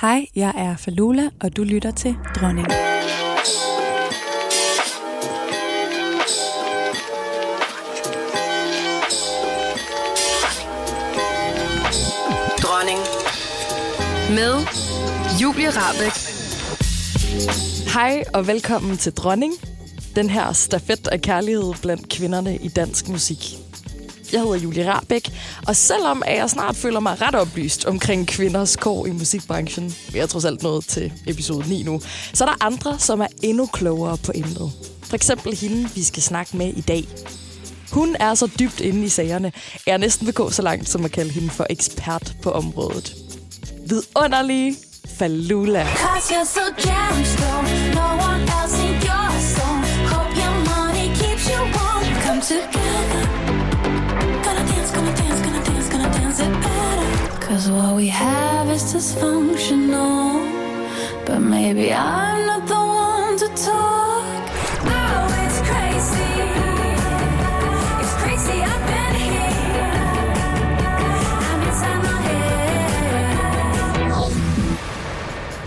Hej, jeg er Falula, og du lytter til Dronning. Dronning. Med Julie Rabeck. Hej og velkommen til Dronning. Den her stafet af kærlighed blandt kvinderne i dansk musik. Jeg hedder Julie Rabeck, og selvom jeg snart føler mig ret oplyst omkring kvinders kår i musikbranchen, jeg er trods alt nået til episode 9 nu, så er der andre, som er endnu klogere på emnet. For eksempel hende, vi skal snakke med i dag. Hun er så dybt inde i sagerne, at jeg næsten vil gå så langt som at kalde hende for ekspert på området. Vidunderlige Falula. Cause you're so gemstone, no one else in your zone. Hope your money keeps you warm. Come together. Cause what we have is dysfunctional. But maybe I'm not the one to talk.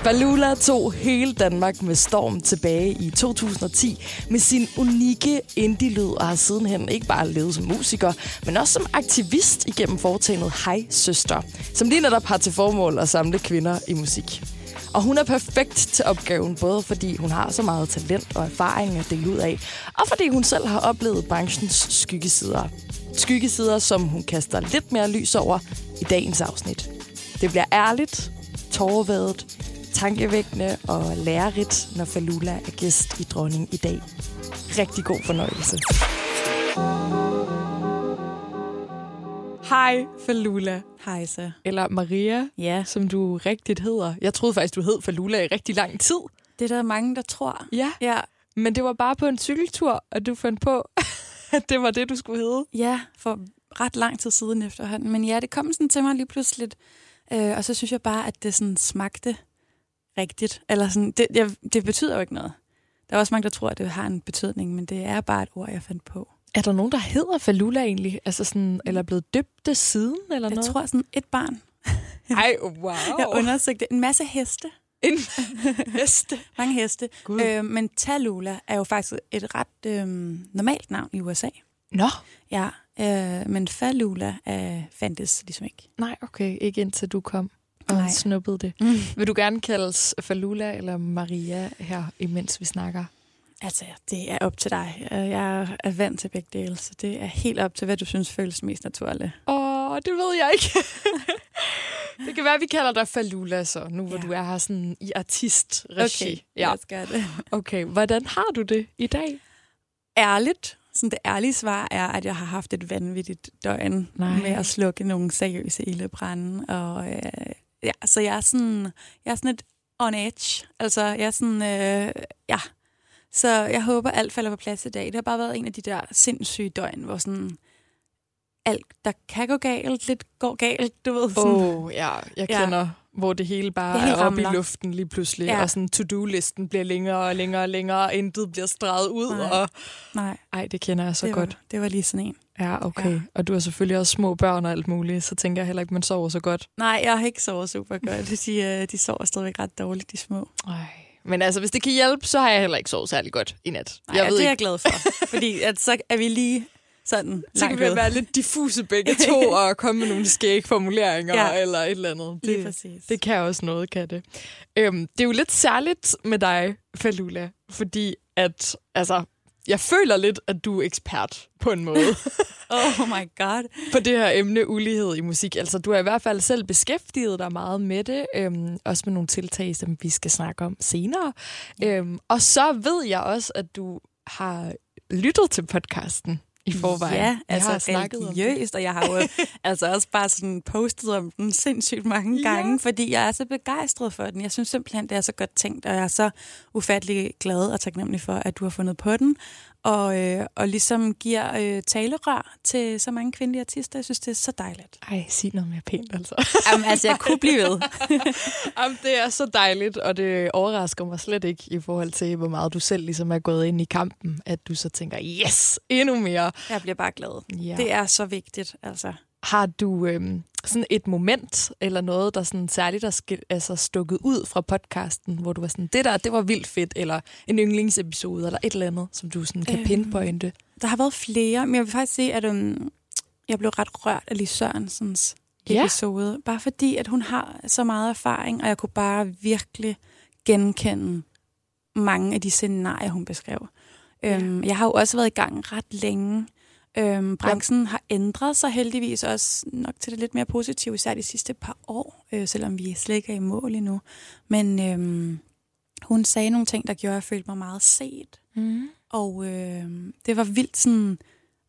Balula tog hele Danmark med storm tilbage i 2010 med sin unikke indie-lyd og har sidenhen ikke bare levet som musiker, men også som aktivist igennem foretagendet Hej Søster, som lige netop har til formål at samle kvinder i musik. Og hun er perfekt til opgaven, både fordi hun har så meget talent og erfaring at dele ud af, og fordi hun selv har oplevet branchens skyggesider. Skyggesider, som hun kaster lidt mere lys over i dagens afsnit. Det bliver ærligt, tårervædet, tankevækkende og lærerigt, når Falula er gæst i Dronning i dag. Rigtig god fornøjelse. Hej Falula, Hej så. eller Maria, Ja, som du rigtigt hedder. Jeg troede faktisk, du hed Falula i rigtig lang tid. det er der mange, der tror. Ja, Ja, men det var bare på en cykeltur, at du fandt på, at det var det, du skulle hedde. ja for ret lang tid siden efterhånden. Men ja, det kom sådan til mig lige pludselig. Øh, og så synes jeg bare, at det sådan smagte rigtigt. Eller sådan, det, jeg, det betyder jo ikke noget. Der er også mange, der tror, at det har en betydning, men det er bare et ord, jeg fandt på. Er der nogen, der hedder Falula egentlig? Altså sådan, eller er blevet døbt det siden, eller Jeg noget? tror sådan et barn. Ej, wow. Jeg undersøgte en masse heste. En heste. Mange heste. Øh, men Tallulah er jo faktisk et ret øh, normalt navn i USA. Nå, Ja, øh, men Falula øh, fandtes ligesom ikke. nej, okay. Ikke indtil du kom og Nej. snuppede det. Mm. Vil du gerne kaldes Falula eller Maria her, imens vi snakker? Altså, det er op til dig. Øh, Jeg er vant til begge dele, så det er helt op til, hvad du synes føles mest naturligt. Åh, det ved jeg ikke. det kan være, vi kalder dig Falula så, nu hvor Ja. du er her sådan i artistregi. ja. lad os gøre det. Okay, hvordan har du det i dag? Ærligt, sådan det ærlige svar er, at jeg har haft et vanvittigt døgn Nej. med at slukke nogle seriøse ildebrænde. Og, øh, ja, så jeg er sådan, jeg er sådan et on edge. Altså, jeg er sådan, øh, ja. Så jeg håber, alt falder på plads i dag. Det har bare været en af de der sindssyge døgn, hvor sådan alt, der kan gå galt, lidt går galt, du ved. Sådan. Åh, oh, ja, jeg Ja. Hvor det hele bare Det hele er oppe i luften lige pludselig, Ja. og sådan to-do-listen bliver længere og længere og længere, og intet bliver streget ud, Nej. og Nej, ej, det kender jeg så det godt. var, det var lige sådan en. Ja, okay. Ja. Ja. Og du har selvfølgelig også små børn og alt muligt, så tænker jeg heller ikke, man sover så godt. Nej, jeg har ikke sovet super godt. De, øh, de sover stadigvæk ret dårligt, de små. Ej. Men altså, hvis det kan hjælpe, så har jeg heller ikke sovet særlig godt i nat. Nej, jeg og ved det er ikke, jeg glad for, fordi at så er vi lige sådan så kan vi ude. være lidt diffuse begge to, og komme med nogle skæg formuleringer ja. Eller et eller andet. Lige Det, præcis. det kan også noget, kan det. Øhm, det er jo lidt særligt med dig, Falula, fordi at, altså, jeg føler lidt, at du er ekspert på en måde. Oh my god. på det her emne ulighed i musik. Altså, du har i hvert fald selv beskæftiget dig meget med det, øhm, også med nogle tiltag, som vi skal snakke om senere. Øhm, og så ved jeg også, at du har lyttet til podcasten i forvejen. Ja, Jeg altså har snakket religiøst, og jeg har jo altså også bare sådan postet om den sindssygt mange Ja. gange, fordi jeg er så begejstret for den. Jeg synes simpelthen, det er så godt tænkt, og jeg er så ufattelig glad og taknemmelig for, at du har fundet på den, og, øh, og ligesom giver øh, talerør til så mange kvindelige artister. Jeg synes, det er så dejligt. Ej, sig noget mere pænt, altså. Jamen, altså, jeg kunne blive ved. Jamen, det er så dejligt, og det overrasker mig slet ikke i forhold til, hvor meget du selv ligesom er gået ind i kampen, at du så tænker, yes, endnu mere. Jeg bliver bare glad. Ja. Det er så vigtigt, altså. Har du, øhm, sådan et moment eller noget, der sådan særligt er sk- altså stukket ud fra podcasten, hvor du var sådan, det der, det var vildt fedt, eller en yndlingsepisode, eller et eller andet, som du sådan kan Øhm. pinpointe? Der har været flere, men jeg vil faktisk sige, at um, jeg blev ret rørt af Lis Sørensens Ja. episode. Bare fordi, at hun har så meget erfaring, og jeg kunne bare virkelig genkende mange af de scenarier, hun beskrev. Ja. Øhm, jeg har jo også været i gang ret længe. Øhm, branchen har ændret sig heldigvis også nok til det lidt mere positive, især de sidste par år, øh, selvom vi slet ikke er i mål endnu. Men øhm, hun sagde nogle ting, der gjorde, at jeg følte mig meget set. Mm. Og øh, det var vildt sådan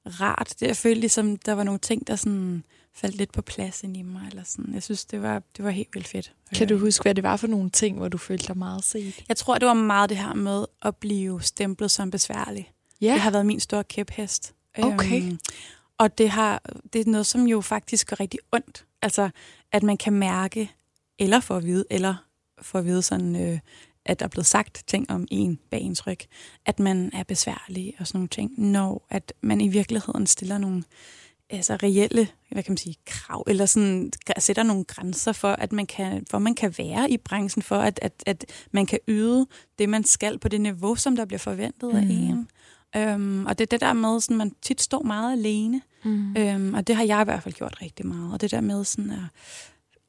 rart. Det, jeg følte ligesom, der var nogle ting, der sådan faldt lidt på plads ind i mig. Eller sådan. Jeg synes, det var, det var helt vildt fedt. Kan du Øh, huske, hvad det var for nogle ting, hvor du følte dig meget set? Jeg tror, det var meget det her med at blive stemplet som besværlig. Ja. Det har været min store kæphest. Okay. Øhm, og det, har, det er noget, som jo faktisk gør rigtig ondt. Altså, at man kan mærke, eller få at vide, eller få at vide sådan, øh, at der er blevet sagt ting om en bag ens ryg, at man er besværlig og sådan nogle ting, når at man i virkeligheden stiller nogle altså reelle, hvad kan man sige, krav, eller sådan sætter nogle grænser for, at man kan, hvor man kan være i branchen, for at, at, at man kan yde det, man skal på det niveau, som der bliver forventet mm. af en. Øhm, og det er det der med, sådan, man tit står meget alene, Mm. øhm, og det har jeg i hvert fald gjort rigtig meget. Og det der med sådan at,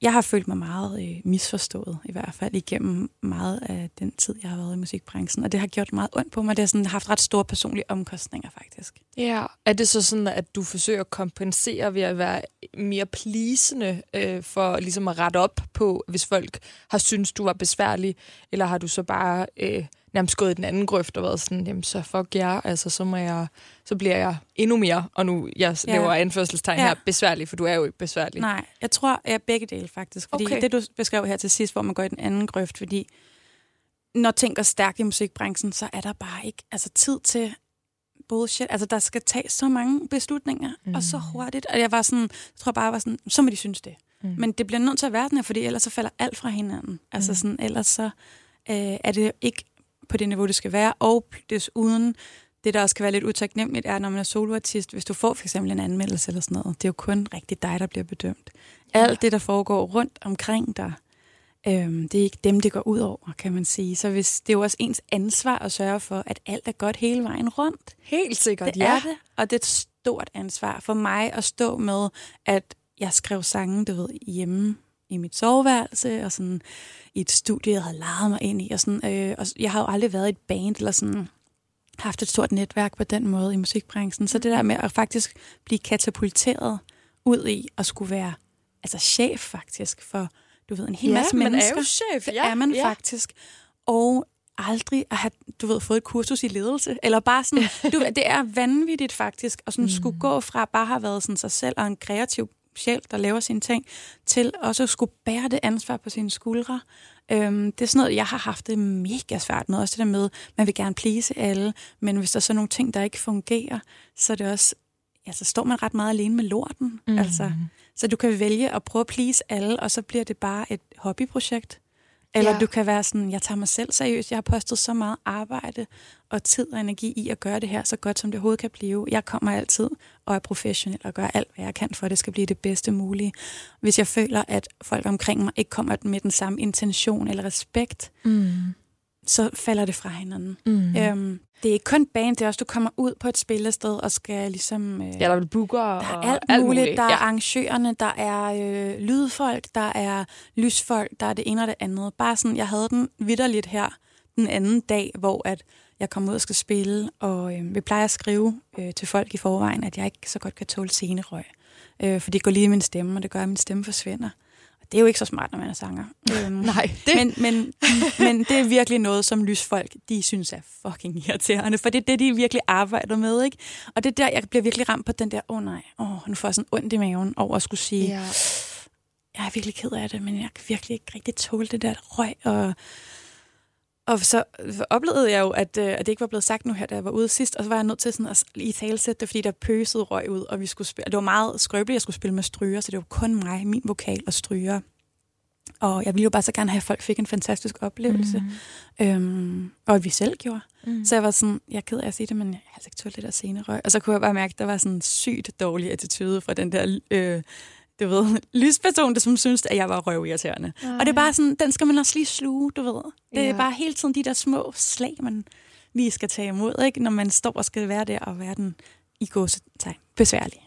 jeg har følt mig meget øh, misforstået, i hvert fald igennem meget af den tid, jeg har været i musikbranchen. Og det har gjort meget ondt på mig. Det har sådan haft ret store personlige omkostninger, faktisk. Ja, er det så sådan, at du forsøger at kompensere ved at være mere plisende øh, for ligesom at rette op på, hvis folk har syntes, du var besværlig, eller har du så bare øh, nærmest gået i den anden grøft og været sådan, jamen så fuck jer, altså så, må jeg, så bliver jeg endnu mere, og nu jeg Ja. laver anførselstegn Ja. her, besværlig, for du er jo ikke besværlig. Nej, jeg tror, jeg er begge dele faktisk. Fordi Okay. det, du beskrev her til sidst, hvor man går i den anden grøft, fordi når ting går stærkt i musikbranchen, så er der bare ikke altså, tid til bullshit. Altså, der skal tages så mange beslutninger, mm. og så hurtigt. Og jeg var sådan, jeg tror bare, jeg var sådan, så må de synes det. Mm. Mm. Men det bliver nødt til at være sådan her, fordi ellers så falder alt fra hinanden. Altså Mm. sådan, ellers så øh, er det ikke på det niveau, det skal være. Og desuden, det der også kan være lidt utaknemmeligt, er, når man er soloartist, hvis du får for eksempel en anmeldelse eller sådan noget, det er jo kun rigtig dig, der bliver bedømt. Ja. Alt det, der foregår rundt omkring dig, øhm, det er ikke dem, det går ud over, kan man sige. Så hvis, det er jo også ens ansvar at sørge for, at alt er godt hele vejen rundt. Helt sikkert, Det er det, og det er et stort ansvar for mig at stå med, at jeg skrev sange, du ved, hjemme i mit soveværelse, og sådan i et studie, jeg havde lejet mig ind i, og, sådan, øh, og jeg har jo aldrig været i et band, eller sådan haft et stort netværk på den måde i musikbranchen. Så det der med at faktisk blive katapulteret ud i at skulle være altså chef faktisk for, du ved, en hel ja, masse man mennesker. er jo chef. Det ja, er man ja. faktisk. Og aldrig at have, du ved, fået et kursus i ledelse. Eller bare sådan, du, det er vanvittigt faktisk, at sådan mm. skulle gå fra at bare have været sådan sig selv og en kreativ sjæl, der laver sine ting, til også at skulle bære det ansvar på sine skuldre. Øhm, det er sådan noget, jeg har haft det mega svært med. Også det der med, man vil gerne please alle, men hvis der er så nogle ting, der ikke fungerer, så er det også, ja, så står man ret meget alene med lorten. Mm. Altså, så du kan vælge at prøve at please alle, og så bliver det bare et hobbyprojekt. Eller Ja. du kan være sådan, jeg tager mig selv seriøst. Jeg har postet så meget arbejde og tid og energi i at gøre det her så godt, som det overhovedet kan blive. Jeg kommer altid og er professionel og gør alt, hvad jeg kan for, at det skal blive det bedste mulige. Hvis jeg føler, at folk omkring mig ikke kommer med den samme intention eller respekt, Mm. Så falder det fra hinanden. Mm. Øhm, det er ikke kun band, det er også, du kommer ud på et spillested og skal ligesom... Øh, Ja, der er booker der og er alt, alt muligt. Der er ja. arrangørerne, der er øh, lydfolk, der er lysfolk, der er det ene og det andet. Bare sådan, jeg havde den vidderligt her den anden dag, hvor at jeg kom ud og skal spille, og øh, vi plejer at skrive øh, til folk i forvejen, at jeg ikke så godt kan tåle scenerøg. Øh, for det går lige i min stemme, og det gør, at min stemme forsvinder. Det er jo ikke så smart, når man er sanger. Øhm, Nej, det, men, men, men det er virkelig noget, som lysfolk, de synes er fucking irriterende, for det er det, de virkelig arbejder med, ikke? Og det er der, jeg bliver virkelig ramt på den der, åh oh, nej, åh, nu får jeg sådan ondt i maven over at skulle sige, ja. jeg er virkelig ked af det, men jeg kan virkelig ikke rigtig tåle det der røg. Og, og så oplevede jeg jo, at, øh, at det ikke var blevet sagt nu her, da jeg var ude sidst, og så var jeg nødt til sådan at i talsætte det, fordi der pøsede røg ud, og vi skulle spille, og det var meget skrøbeligt, at jeg skulle spille med stryger, så det var kun mig, min vokal og stryger. Og jeg ville jo bare så gerne have, at folk fik en fantastisk oplevelse. Mm. Øhm, og vi selv gjorde. Mm. Så jeg var sådan, jeg er ked af at sige det, men jeg har altså ikke tålt det der scenerøg. Og så kunne jeg bare mærke, at der var sådan en sygt dårlig attitude fra den der øh, du ved, lysperson, der som synes, at jeg var røvirriterende. Og det er bare sådan, den skal man også lige sluge, du ved. Det er Ja. bare hele tiden de der små slag, man lige skal tage imod, ikke? når man står og skal være der og være den i gåsetegn besværlig.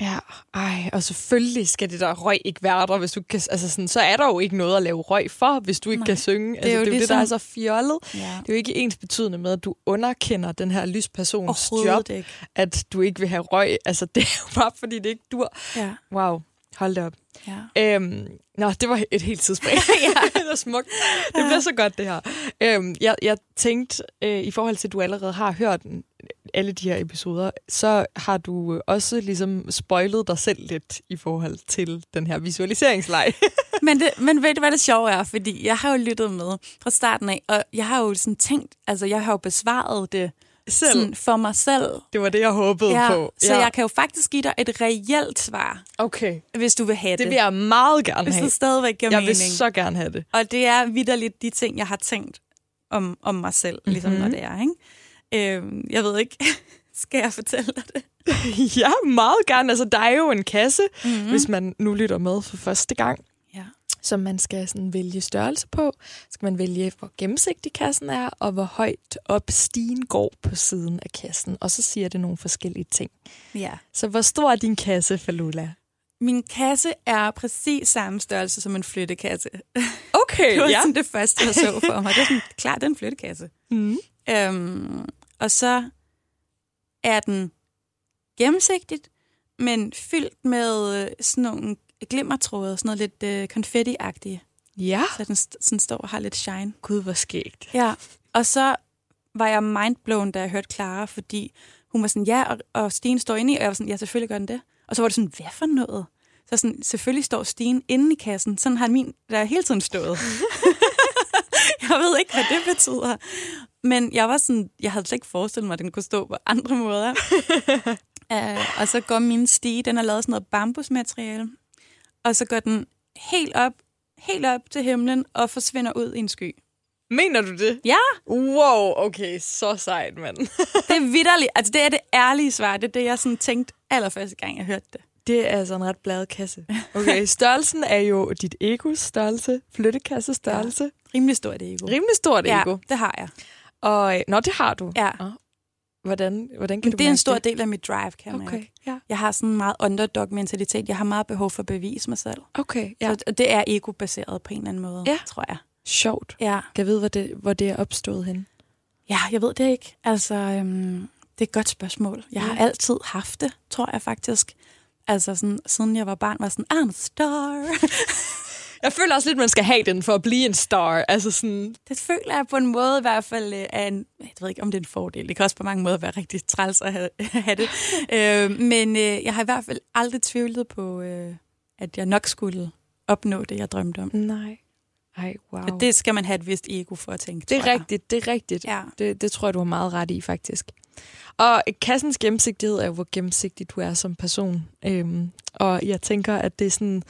Ja, ej, og selvfølgelig skal det der røg ikke være der, hvis du kan, altså sådan, så er der jo ikke noget at lave røg for, hvis du ikke Nej. kan synge. Altså, er jo det er jo det, der er ligesom- så fjollet. Ja. Det er jo ikke ens betydende med, at du underkender den her lyspersons job, ikke. at du ikke vil have røg. Altså, det er jo bare, fordi det ikke dur. Ja. Wow, hold da op. ja. Øhm, nå, det var et helt tidsspring. ja. det var smukt. Det bliver så godt, det her. Øhm, jeg, jeg tænkte, øh, i forhold til, at du allerede har hørt alle de her episoder, så har du også ligesom spoilet dig selv lidt i forhold til den her visualiseringsleg. Men, det, men ved du, hvad det sjove er? Fordi jeg har jo lyttet med fra starten af, og jeg har jo sådan tænkt, altså jeg har jo besvaret det selv. sådan for mig selv. Det var det, jeg håbede Ja, på. så jeg kan jo faktisk give dig et reelt svar, Okay, hvis du vil have det. det vil jeg meget gerne hvis have. det stadigvæk giver Jeg mening. vil så gerne have det. Og det er vidderligt de ting, jeg har tænkt om, om mig selv, ligesom Mhm. når det er. Ikke? Øhm, jeg ved ikke, skal jeg fortælle dig det? Ja, meget gerne. Altså, der er jo en kasse, Mhm. mm-hmm. hvis man nu lytter med for første gang. Som man skal sådan vælge størrelse på. Så skal man vælge, hvor gennemsigtig kassen er, og hvor højt op stigen går på siden af kassen. Og så siger det nogle forskellige ting. ja. Så hvor stor er din kasse, Falula? Min kasse er præcis samme størrelse som en flyttekasse. Okay, Det var ja. sådan det første, jeg så for mig. Det er sådan, klart, det er en flyttekasse. Mm. Øhm, og så er den gennemsigtigt, men fyldt med øh, sådan nogle glimmertråde, sådan noget lidt øh, konfetti-agtigt. Ja. Så den sådan står og har lidt shine. Gud, hvor skægt. Ja, og så var jeg mindblown, da jeg hørte Clara, fordi hun var sådan, ja, og, og Stine står inde i, og jeg var sådan, ja, selvfølgelig gør den det. Og så var det sådan, hvad for noget? Så sådan, selvfølgelig står Stine inde i kassen. Sådan har min der hele tiden stået. jeg ved ikke, hvad det betyder. Men jeg var sådan, jeg havde slet ikke forestillet mig, at den kunne stå på andre måder. uh, og så går min stige, den er lavet sådan noget bambusmateriale. Og så går den helt op, helt op til himlen og forsvinder ud i en sky. Mener du det? Ja, Wow, okay, så sejt, mand. det er vidderligt. Altså, det er det ærlige svar. Det er det, jeg sådan tænkte allerførste gang, jeg hørte det. Det er altså en ret blad kasse. Okay, størrelsen er jo dit egos størrelse, flyttekasse størrelse. Ja. Rimelig stort ego. Rimelig stort ja, ego. det har jeg. Og, øh, nå, det har du. Ja. Hvordan, hvordan kan Men du det er en stor del af mit drive, kan man Okay, mærke. ja. Jeg har sådan en meget underdog-mentalitet. Jeg har meget behov for at bevise mig selv. Okay, Ja. Så det er ego-baseret på en eller anden måde, Ja. tror jeg. Sjovt. Ja. Kan jeg vide, hvor det, hvor det er opstået hen? ja, jeg ved det ikke. Altså, øhm, det er et godt spørgsmål. Jeg har Ja. altid haft det, tror jeg faktisk. Altså, sådan, siden jeg var barn, var jeg sådan, I'm a star. Jeg føler også lidt, man skal have den for at blive en star. Altså sådan... Det føler jeg på en måde i hvert fald øh, er en, jeg ved ikke, om det er en fordel. Det kan også på mange måder være rigtig træls at have, have det. øh, men øh, jeg har i hvert fald aldrig tvivlet på, øh, at jeg nok skulle opnå det, jeg drømte om. Nej. Ej, wow. Og det skal man have et vist ego for at tænke, det er rigtigt, det er rigtigt. Ja. Det, det tror jeg, du har meget ret i, faktisk. Og kassens gennemsigtighed er jo, hvor gennemsigtig du er som person. Øhm, og jeg tænker, at det er sådan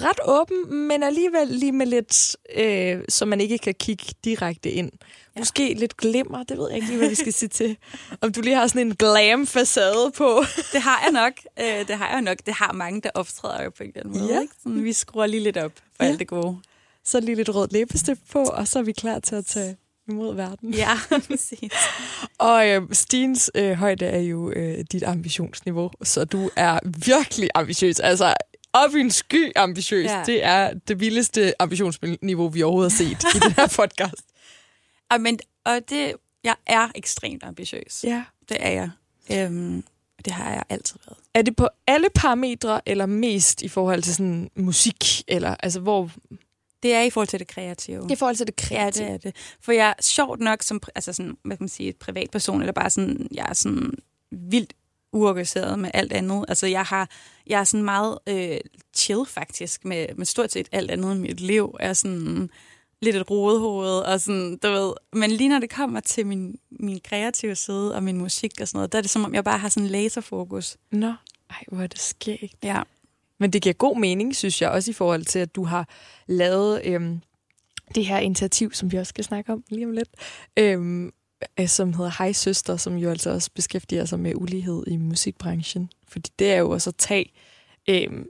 ret åben, men alligevel lige med lidt, øh, så man ikke kan kigge direkte ind. Ja. Måske lidt glimmer, det ved jeg ikke lige, hvad vi skal sige til. Om du lige har sådan en glam facade på. Det har jeg nok. Øh, det har jeg nok. Det har mange, der optræder jo på en eller anden måde. Ja. Ikke? Sådan, vi skruer lige lidt op for Ja. alt det gode. Så lige lidt rød læbestift på, og så er vi klar til at tage imod verden. Ja, præcis. Og øh, Stines øh, højde er jo øh, dit ambitionsniveau, så du er virkelig ambitiøs. Altså, op i en sky ambitiøs. Ja. Ja. Det er det vildeste ambitionsniveau, vi overhovedet har set i den her podcast. Og, men, og det, jeg er ekstremt ambitiøs. Ja. Det er jeg. Øhm, det har jeg altid været. Er det på alle parametre, eller mest i forhold til sådan musik? Eller, altså, hvor... Det er i forhold til det kreative. I forhold til det Ja, kreative. det er det. For jeg er sjovt nok som altså sådan, hvad kan man sige, et privatperson, eller bare sådan, jeg er sådan vildt uorganiseret med alt andet. Altså jeg har, jeg er sådan meget øh, chill faktisk med, med stort set alt andet i mit liv. Jeg er sådan lidt et rodehoved, og sådan, du ved. Men lige når det kommer til min, min kreative side og min musik og sådan noget, der er det som om, jeg bare har sådan laserfokus. Nå, ej, hvor er det skægt. Ja. Men det giver god mening, synes jeg, også i forhold til, at du har lavet øhm, det her initiativ, som vi også skal snakke om lige om lidt, øhm, øh, som hedder Hej Søster, som jo altså også beskæftiger sig med ulighed i musikbranchen. Fordi det er jo også at tage øhm,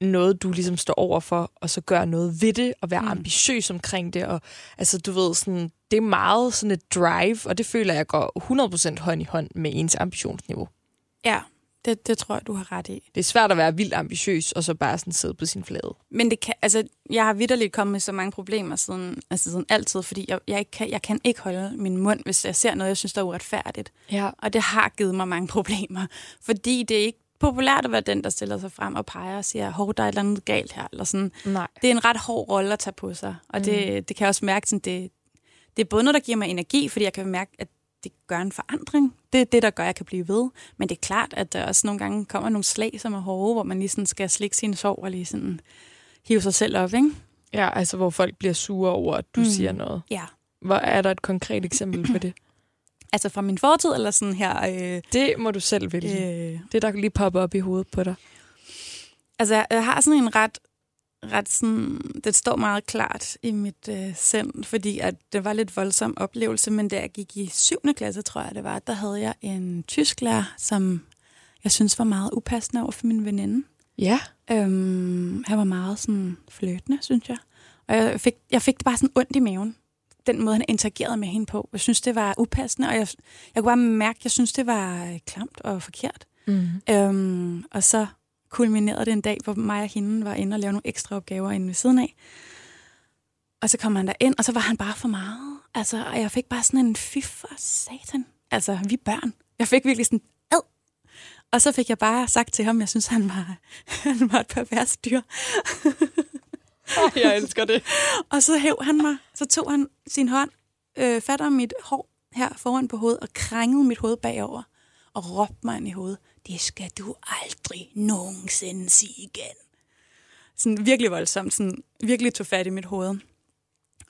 noget, du ligesom står over for, og så gøre noget ved det, og være mm. ambitiøs omkring det. Og, altså, du ved, sådan, det er meget sådan et drive, og det føler jeg går 100% hånd i hånd med ens ambitionsniveau. Ja, det, det tror jeg, du har ret i. Det er svært at være vildt ambitiøs, og så bare sådan sidde på sin flade. Men det kan, altså, jeg har vidderligt kommet med så mange problemer siden, altså siden altid, fordi jeg, jeg, ikke kan, jeg kan ikke holde min mund, hvis jeg ser noget, jeg synes, der er uretfærdigt. Ja. Og det har givet mig mange problemer, fordi det er ikke populært at være den, der stiller sig frem og peger og siger, hov, der er et eller andet galt her. Eller sådan. Nej. Det er en ret hård rolle at tage på sig, og det, det kan jeg også mærke, sådan, det, det er både noget, der giver mig energi, fordi jeg kan mærke, at det gør en forandring. Det er det, der gør, at jeg kan blive ved. Men det er klart, at der også nogle gange kommer nogle slag, som er hårde, hvor man lige sådan skal slikke sin sorg og lige sådan hive sig selv op, ikke? Ja, altså hvor folk bliver sure over, at du Mm. siger noget. Ja. Hvor er der et konkret eksempel på det? Altså fra min fortid, eller sådan her... Øh, Det må du selv vælge. øh, Det, der lige popper op i hovedet på dig. Altså, jeg har sådan en ret, ret sådan, det står meget klart i mit øh, sind, fordi at det var lidt voldsom oplevelse, men da jeg gik i 7. klasse, tror jeg det var, der havde jeg en tysklærer, som jeg synes var meget upassende over for min veninde. Ja. Øhm, han var meget sådan fløtende, synes jeg. Og jeg fik, jeg fik det bare sådan ondt i maven. Den måde, han interagerede med hende på. Jeg synes, det var upassende, og jeg, jeg kunne bare mærke, at jeg synes, det var øh, klamt og forkert. Mm. Øhm, og så kulminerede det en dag, hvor mig og hende var inde og lave nogle ekstra opgaver inde ved siden af. Og så kom han der ind, og så var han bare for meget. Altså, og jeg fik bare sådan en fy for satan. Altså, vi børn. Jeg fik virkelig sådan, ad. Og så fik jeg bare sagt til ham, jeg synes, han var, han var et pervers dyr. Jeg elsker det. Og så hæv han mig, så tog han sin hånd, øh, fat om mit hår her foran på hovedet, og krængede mit hoved bagover, og råbte mig ind i hovedet, det skal du aldrig nogensinde sige igen. Sådan virkelig voldsomt, sådan virkelig tog fat i mit hoved.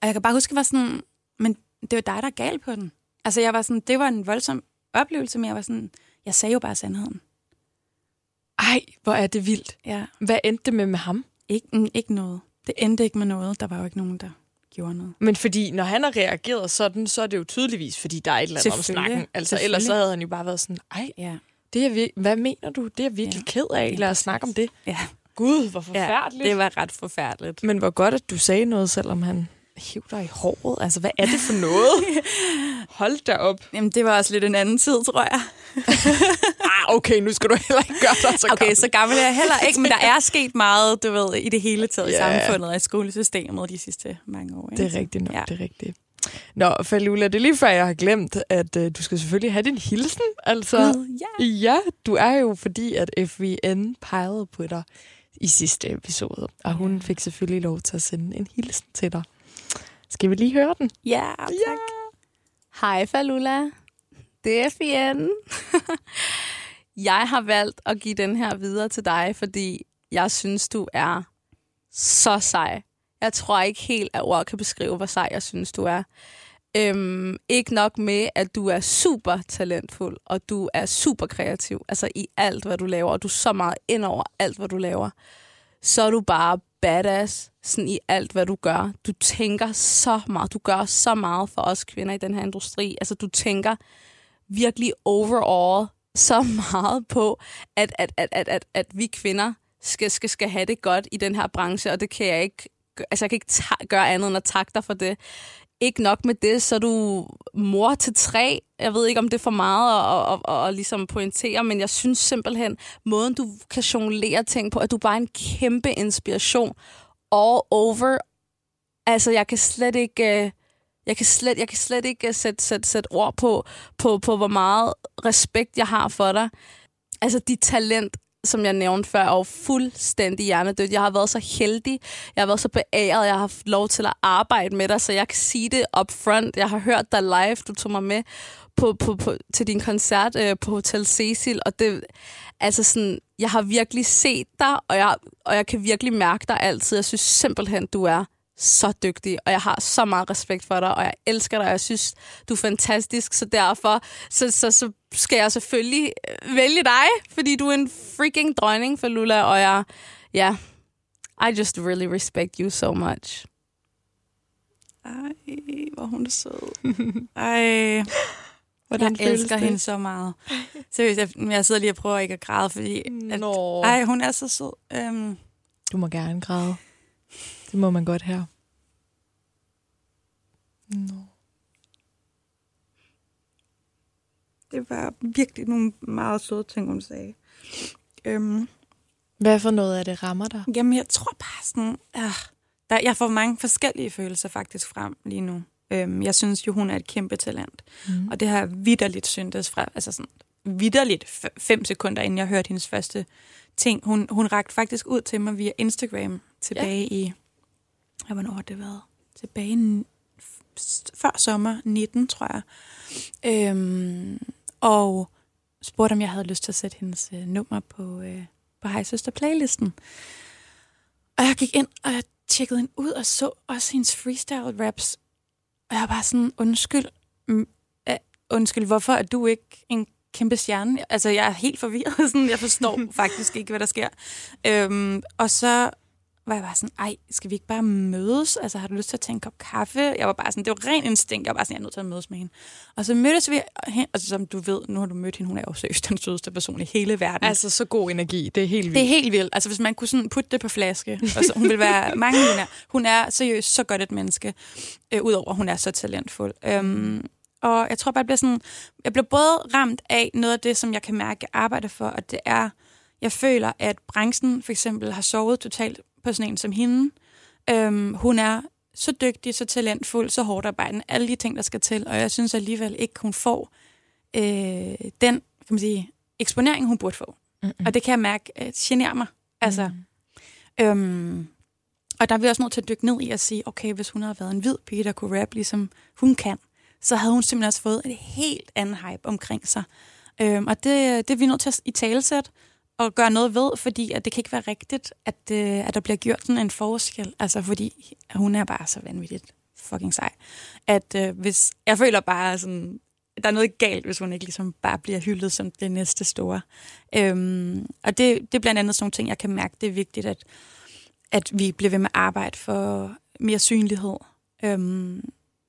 Og jeg kan bare huske, at jeg var sådan, men det var dig, der er gal på den. Altså jeg var sådan, det var en voldsom oplevelse, men jeg var sådan, jeg sagde jo bare sandheden. Ej, hvor er det vildt. Ja, Hvad endte det med med ham? ikke, mm, ikke noget. Det endte ikke med noget. Der var jo ikke nogen, der gjorde noget. Men fordi, når han har reageret sådan, så er det jo tydeligvis, fordi der er et eller andet om snakken. Altså, ellers så havde han jo bare været sådan, ej, Ja, det er vir- hvad mener du? Det er jeg virkelig Ja. ked af. Ja, Lad os snakke om det. ja. Gud, hvor ja forfærdeligt. det var ret forfærdeligt. Men hvor godt, at du sagde noget, selvom han hiv dig i håret. Altså, hvad er det for noget? Hold da op. Jamen, det var også lidt en anden tid, tror jeg. Ah, okay, nu skal du heller ikke gøre dig så Okay, gammel. så gammel er jeg heller ikke, men der er sket meget, du ved, i det hele taget Ja. i samfundet og i skolesystemet de sidste mange år. Ikke? Det er rigtigt nok, Ja. ja. det er rigtigt. Nå, Falula, det er lige før, jeg har glemt, at uh, du skal selvfølgelig have din hilsen. Altså, Gud, ja. ja, du er jo fordi, at FVN pegede på dig i sidste episode, og hun fik selvfølgelig lov til at sende en hilsen til dig. Skal vi lige høre den? Ja, tak. Hej Falula, det er Fien. jeg har valgt at give den her videre til dig, fordi jeg synes, du er så sej. Jeg tror ikke helt, at ord kan beskrive, hvor sej jeg synes, du er. Øhm, ikke nok med, at du er super talentfuld, og du er super kreativ, altså i alt, hvad du laver, og du er så meget ind over alt, hvad du laver. Så er du bare badass sådan i alt, hvad du gør. Du tænker så meget, du gør så meget for os kvinder i den her industri. Altså du tænker virkelig overall så meget på, at, at, at, at, at, at vi kvinder skal, skal, skal have det godt i den her branche, og det kan jeg ikke, altså jeg kan ikke ta- gøre andet end at takke dig for det. Ikke nok med det, så er du mor til tre. Jeg ved ikke, om det er for meget at, at, at, at ligesom pointere, men jeg synes simpelthen, måden du kan jonglere ting på, at du bare er en kæmpe inspiration all over. Altså, jeg kan slet ikke... øh, Jeg kan slet, jeg kan slet ikke øh, sætte, sætte, sætte ord på, på, på, hvor meget respekt jeg har for dig. Altså, dit talent, som jeg nævnte før, er jo fuldstændig hjernedødt. Jeg har været så heldig, jeg har været så beæret, jeg har haft lov til at arbejde med dig, så jeg kan sige det up front. Jeg har hørt dig live, du tog mig med på, på, på, til din koncert øh, på Hotel Cecil, og det, altså sådan, jeg har virkelig set dig, og jeg, og jeg kan virkelig mærke dig altid. Jeg synes simpelthen, du er så dygtig, og jeg har så meget respekt for dig, og jeg elsker dig, og jeg synes, du er fantastisk, så derfor så, så, så skal jeg selvfølgelig øh, vælge dig, fordi du er en freaking dronning for Lula, og jeg, ja, I just really respect you so much. Ej, hvor er hun sød. Ej, Hvordan jeg elsker hende så meget. Seriøst, jeg, jeg sidder lige og prøver ikke at græde, fordi... At, Nå. ej, hun er så sød. Øhm, Du må gerne græde. Det må man godt her. Nå. Det var virkelig nogle meget søde ting, hun sagde. Øhm, Hvad for noget af det rammer dig? jamen, jeg tror bare sådan... Øh, der, jeg får mange forskellige følelser faktisk frem lige nu. Øhm, jeg synes jo, hun er et kæmpe talent. Mm. Og det har vidderligt syntes fra... Altså sådan vidderligt fem sekunder, inden jeg hørte hendes første ting. Hun, hun rakte faktisk ud til mig via Instagram tilbage ja. i... Ja, hvornår har det været? Tilbage i før sommer 19, tror jeg. Øhm, og spurgte, om jeg havde lyst til at sætte hendes øh, nummer på, øh, på Hej Søster playlisten. Og jeg gik ind, og jeg tjekkede hende ud og så også hendes freestyle raps. Og jeg var bare sådan, undskyld, øh, undskyld, hvorfor er du ikke en kæmpe stjerne? Altså, jeg er helt forvirret. Sådan, jeg forstår faktisk ikke, hvad der sker. Øhm, og så var jeg bare sådan, ej, skal vi ikke bare mødes? Altså, har du lyst til at tage en kop kaffe? Jeg var bare sådan, det var ren instinkt. Jeg var bare sådan, jeg er nødt til at mødes med hende. Og så mødtes vi, hen, altså som du ved, nu har du mødt hende, hun er jo seriøst den sødeste person i hele verden. Altså, så god energi. Det er helt vildt. Det er helt vildt. Altså, hvis man kunne sådan putte det på flaske. Og så, hun vil være mange millionær. Hun er seriøst så godt et menneske. Øh, Udover, at hun er så talentfuld. Øhm, og jeg tror bare, jeg bliver sådan... Jeg bliver både ramt af noget af det, som jeg kan mærke, jeg arbejder for, og det er... Jeg føler, at branchen for eksempel har sovet totalt på sådan en som hende. Øhm, hun er så dygtig, så talentfuld, så hårdt arbejdende. Alle de ting, der skal til. Og jeg synes alligevel ikke, hun får øh, den kan man sige, eksponering, hun burde få. Mm-mm. Og det kan jeg mærke øh, generer mig. Altså, øhm, og der er vi også nødt til at dykke ned i at sige, okay, hvis hun havde været en hvid pige, der kunne rap, ligesom hun kan, så havde hun simpelthen også fået et helt andet hype omkring sig. Øhm, og det, det er vi nødt til at i talesæt og gøre noget ved, fordi at det kan ikke være rigtigt, at, øh, at der bliver gjort sådan en forskel. Altså, fordi hun er bare så vanvittigt fucking sej. At øh, hvis, jeg føler bare sådan, der er noget galt, hvis hun ikke ligesom bare bliver hyldet som det næste store. Øhm, og det, det er blandt andet sådan nogle ting, jeg kan mærke, det er vigtigt, at, at vi bliver ved med at arbejde for mere synlighed. Øhm,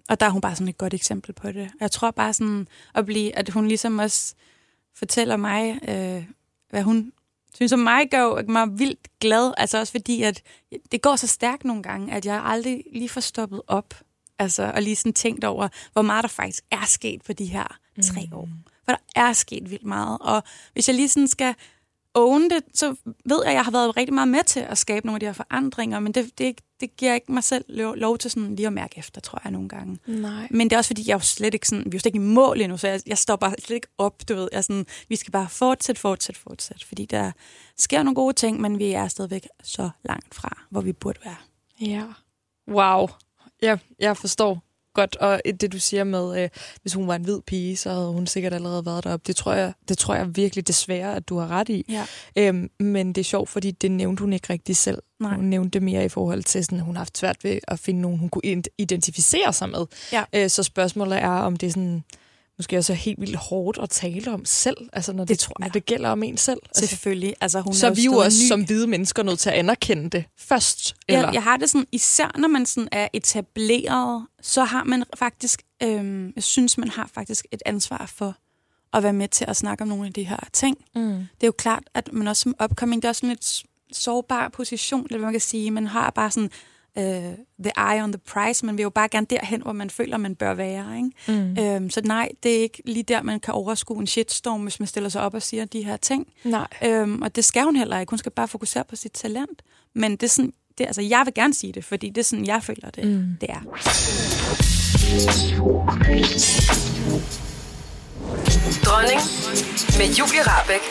og der er hun bare sådan et godt eksempel på det. Jeg tror bare sådan, at, blive, at hun ligesom også fortæller mig, øh, hvad hun synes om mig, gør mig vildt glad. Altså også fordi, at det går så stærkt nogle gange, at jeg aldrig lige får stoppet op. Altså, og lige sådan tænkt over, hvor meget der faktisk er sket på de her tre år. For der er sket vildt meget. Og hvis jeg lige sådan skal own det, så ved jeg, at jeg har været rigtig meget med til at skabe nogle af de her forandringer, men det, det, det giver ikke mig selv lov, lov til sådan lige at mærke efter, tror jeg, nogle gange. Nej. Men det er også fordi, jeg er jo slet ikke sådan, vi er jo slet ikke i mål endnu, så jeg, jeg stopper slet ikke op, du ved. Jeg sådan, vi skal bare fortsætte, fortsætte, fortsætte, fordi der sker nogle gode ting, men vi er stadigvæk så langt fra, hvor vi burde være. Ja. Wow. Jeg, jeg forstår godt, og det du siger med, øh, hvis hun var en hvid pige, så havde hun sikkert allerede været deroppe. Det tror jeg, det tror jeg virkelig desværre, at du har ret i. Ja. Øhm, men det er sjovt, fordi det nævnte hun ikke rigtig selv. Nej. Hun nævnte det mere i forhold til, sådan, at hun har haft svært ved at finde nogen, hun kunne ident- identificere sig med. Ja. Øh, så spørgsmålet er, om det er sådan, måske også er helt vildt hårdt at tale om selv, altså når det, Det tror når jeg. det gælder om en selv. Altså, Selvfølgelig. Altså, hun så er vi jo også ny. som hvide mennesker nødt til at anerkende det først. Eller? Jeg, jeg har det sådan, især når man sådan er etableret, så har man faktisk, øhm, jeg synes, man har faktisk et ansvar for at være med til at snakke om nogle af de her ting. Mm. Det er jo klart, at man også som upcoming, det er også sådan lidt sårbar position, eller hvad man kan sige. Man har bare sådan uh, the eye on the prize. Man vil jo bare gerne derhen, hvor man føler, man bør være. Ikke? Mm. Øhm, så nej, det er ikke lige der, man kan overskue en shitstorm, hvis man stiller sig op og siger de her ting. Nej. Øhm, og det skal hun heller ikke. Hun skal bare fokusere på sit talent. Men det er sådan, det, altså, jeg vil gerne sige det, fordi det er sådan, jeg føler det, Mm. det er. Dronning med Julie Rabeck.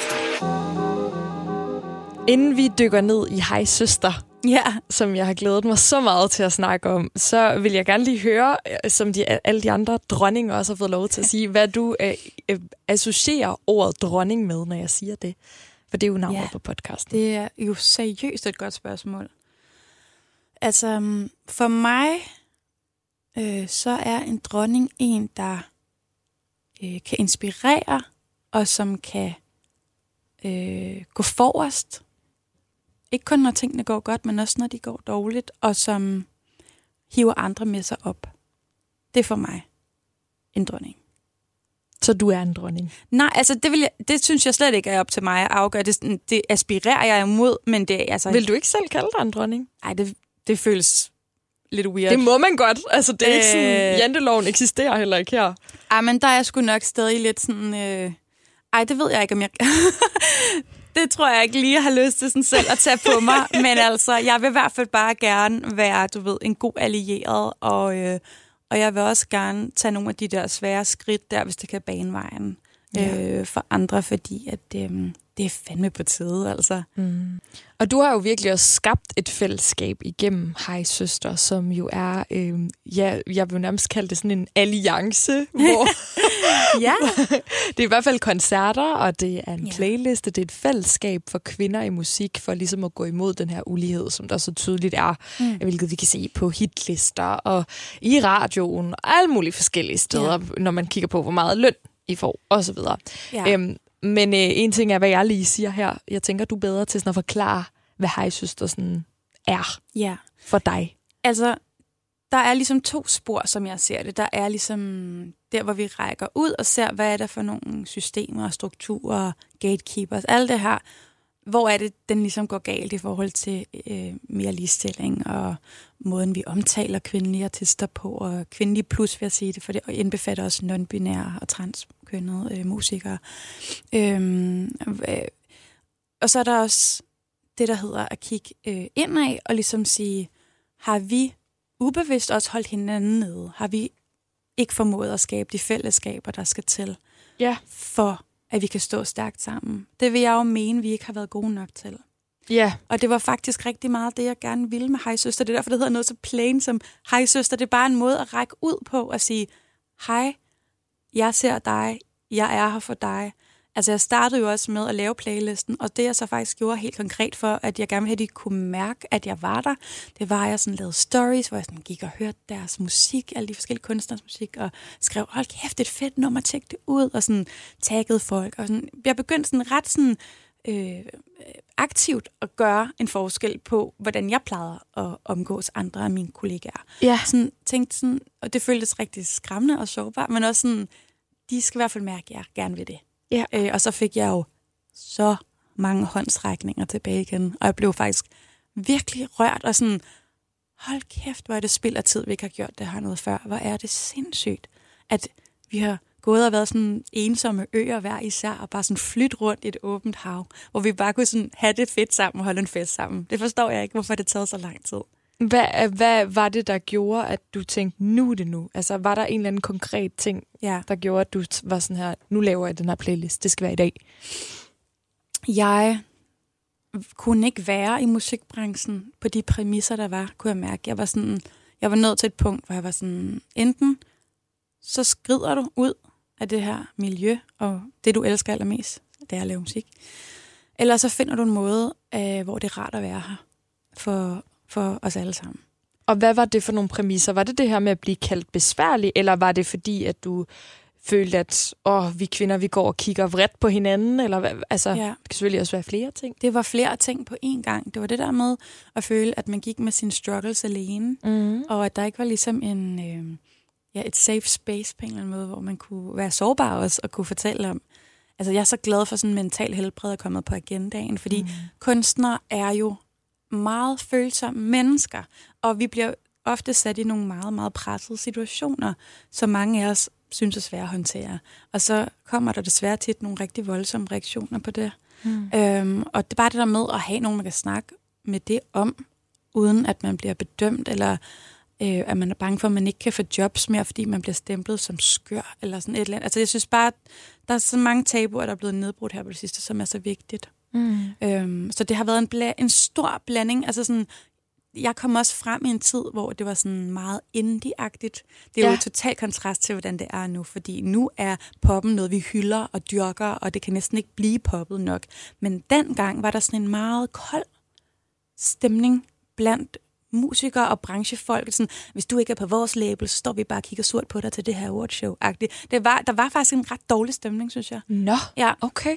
Inden vi dykker ned i Hej Søster, Ja, som jeg har glædet mig så meget til at snakke om, så vil jeg gerne lige høre, øh, som de, alle de andre dronninger også har fået lov til at sige, hvad du øh, øh, associerer ordet dronning med, når jeg siger det. For det er jo navnet Ja, på podcasten. det er jo seriøst et godt spørgsmål. Altså, øhm, for mig, øh, så er en dronning en, der øh, kan inspirere, og som kan øh, gå forrest. Ikke kun når tingene går godt, men også når de går dårligt, og som hiver andre med sig op. Det er for mig en dronning. Så du er en dronning. Nej, altså det, vil jeg, det synes jeg slet ikke er op til mig at afgøre. Det, det aspirerer jeg imod, men det er altså... Vil du ikke selv kalde dig en dronning? Ej, det, det føles lidt weird. Det må man godt. Altså, det er ikke sådan, Øh. janteloven eksisterer heller ikke her. Ej, men der er jeg sgu nok stadig lidt sådan... Øh... Ej, det ved jeg ikke, om jeg... det tror jeg ikke lige, jeg har lyst til sådan selv at tage på mig. Men altså, jeg vil i hvert fald bare gerne være, du ved, en god allieret. Og, øh, og jeg vil også gerne tage nogle af de der svære skridt der, hvis det kan bane vejen Ja. øh, for andre, fordi at, øh, det er fandme på tide, altså. Mm. Og du har jo virkelig også skabt et fællesskab igennem Hej Søster, som jo er, øh, ja, jeg vil nærmest kalde det sådan en alliance, hvor Ja. det er i hvert fald koncerter, og det er en Ja. playliste, det er et fællesskab for kvinder i musik, for ligesom at gå imod den her ulighed, som der så tydeligt er, mm. hvilket vi kan se på hitlister og i radioen og alle mulige forskellige steder, ja. når man kigger på, hvor meget løn I får, osv. ja. Øhm, men øh, en ting er, hvad jeg lige siger her. Jeg tænker, du er bedre til sådan at forklare, hvad Hej Søster sådan er ja. for dig. Altså, der er ligesom to spor, som jeg ser det. Der er ligesom der, hvor vi rækker ud og ser, hvad er der for nogle systemer, strukturer, gatekeepers, alt det her. Hvor er det, den ligesom går galt i forhold til øh, mere ligestilling og måden, vi omtaler kvindelige artister på, og kvindelige plus, vil jeg sige det, for det indbefatter også non-binære og transkønnede øh, musikere. Øhm, øh, og så er der også det, der hedder at kigge øh, indad og ligesom sige, har vi ubevidst også holdt hinanden nede? Har vi ikke formået at skabe de fællesskaber, der skal til, Ja. for at vi kan stå stærkt sammen? Det vil jeg jo mene, vi ikke har været gode nok til. Ja. Og det var faktisk rigtig meget det, jeg gerne ville med Hej Søster. Det er derfor, det hedder noget så plain som Hej Søster. Det er bare en måde at række ud på og sige, hej, jeg ser dig, jeg er her for dig. Altså, jeg startede jo også med at lave playlisten, og det jeg så faktisk gjorde helt konkret for, at jeg gerne ville have, at de kunne mærke, at jeg var der, det var, at jeg sådan lavede stories, hvor jeg sådan gik og hørte deres musik, alle de forskellige kunstners musik, og skrev, hold kæft, et fedt nummer, tjek det ud, og sådan taggede folk. Og sådan, jeg begyndte sådan ret sådan, øh, aktivt at gøre en forskel på, hvordan jeg plejede at omgås andre af mine kollegaer. Ja. Sådan, tænkte sådan, og det føltes rigtig skræmmende og sårbart, men også sådan, de skal i hvert fald mærke, at jeg gerne vil det. Ja. Øh, og så fik jeg jo så mange håndsrækninger tilbage igen, og jeg blev faktisk virkelig rørt og sådan, hold kæft, hvor er det spild af tid, vi ikke har gjort det her noget før. Hvor er det sindssygt, at vi har gået og været sådan ensomme øer hver især, og bare sådan flyt rundt i et åbent hav, hvor vi bare kunne sådan have det fedt sammen og holde en fest sammen. Det forstår jeg ikke, hvorfor det taget så lang tid. Hvad, hvad var det, der gjorde, at du tænkte, nu er det nu? Altså, var der en eller anden konkret ting, Ja. der gjorde, at du var sådan her, nu laver jeg den her playlist, det skal være i dag? Jeg kunne ikke være i musikbranchen på de præmisser, der var, kunne jeg mærke. Jeg var sådan, jeg var nået til et punkt, hvor jeg var sådan, enten så skrider du ud af det her miljø, og det du elsker allermest, det er at lave musik. Eller så finder du en måde, øh, hvor det er rart at være her for, for os alle sammen. Og hvad var det for nogle præmisser? Var det det her med at blive kaldt besværlig, eller var det fordi, at du følte, at åh, vi kvinder, vi går og kigger vredt på hinanden? Eller hvad? Altså, ja. Det kan selvfølgelig også være flere ting. Det var flere ting på én gang. Det var det der med at føle, at man gik med sine struggles alene, Mm. og at der ikke var ligesom en, øh, ja, et safe space på en eller anden måde, hvor man kunne være sårbar også og kunne fortælle om. Altså, jeg er så glad for sådan mental helbred er kommet på agendaen, fordi mm. kunstnere er jo meget følsomme mennesker, og vi bliver ofte sat i nogle meget, meget pressede situationer, som mange af os synes er svære at håndtere. Og så kommer der desværre tit nogle rigtig voldsomme reaktioner på det. Mm. Øhm, og det er bare det der med at have nogen, man kan snakke med det om, uden at man bliver bedømt, eller øh, at man er bange for, at man ikke kan få jobs mere, fordi man bliver stemplet som skør, eller sådan et eller andet. Altså jeg synes bare, at der er så mange tabuer, der er blevet nedbrudt her på det sidste, som er så vigtigt. Mm. Øhm, så det har været en, bla- en stor blanding. Altså sådan, jeg kom også frem i en tid, hvor det var sådan meget indie-agtigt. Det er ja. jo et total kontrast til, hvordan det er nu, fordi nu er poppen noget, vi hylder og dyrker, og det kan næsten ikke blive poppet nok. Men dengang var der sådan en meget kold stemning blandt musikere og branchefolk. Sådan, hvis du ikke er på vores label, så står vi bare og kigger surt på dig til det her awardshow-agtigt. Det var, der var faktisk en ret dårlig stemning, synes jeg. Nå, Ja, okay.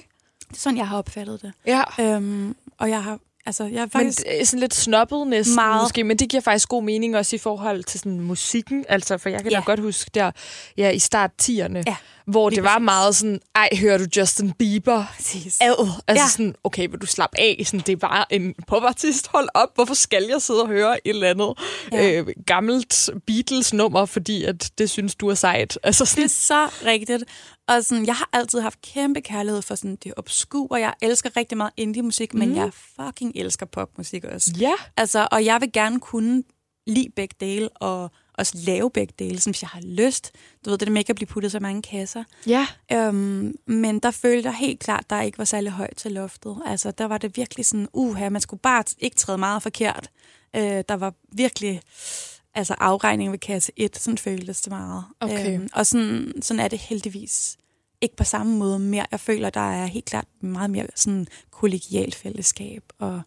Det er sådan, jeg har opfattet det. Ja. Øhm, og jeg har Altså, jeg er Men faktisk... er sådan lidt snobbet næsten Meget. måske, men det giver faktisk god mening også i forhold til sådan musikken. Altså, for jeg kan Ja. da godt huske der ja, i start 10'erne, Ja, hvor lige det var præcis. meget sådan, ej, hører du Justin Bieber? Præcis. Ad. Altså Ja. sådan, okay, vil du slappe af? Sådan, det er bare en popartist. Hold op, hvorfor skal jeg sidde og høre et eller andet Ja. øh, gammelt Beatles-nummer, fordi at det synes du er sejt? Altså Det sådan, er så rigtigt. Og sådan, jeg har altid haft kæmpe kærlighed for sådan det obskure. Jeg elsker rigtig meget indie-musik, men jeg fucking elsker popmusik også. ja. Altså, og jeg vil gerne kunne lide begge dele, og også lave begge dele, sådan, hvis jeg har lyst. Du ved, det der med ikke at blive puttet så mange kasser. Ja. Øhm, men der følte jeg helt klart, der ikke var særlig højt til loftet. Altså, der var det virkelig sådan, uha, man skulle bare ikke træde meget forkert. Øh, der var virkelig altså afregning ved kasse 1, sådan føltes det meget. Okay. Øhm, og sådan, sådan er det heldigvis ikke på samme måde mere. Jeg føler, der er helt klart meget mere sådan kollegialt fællesskab, og,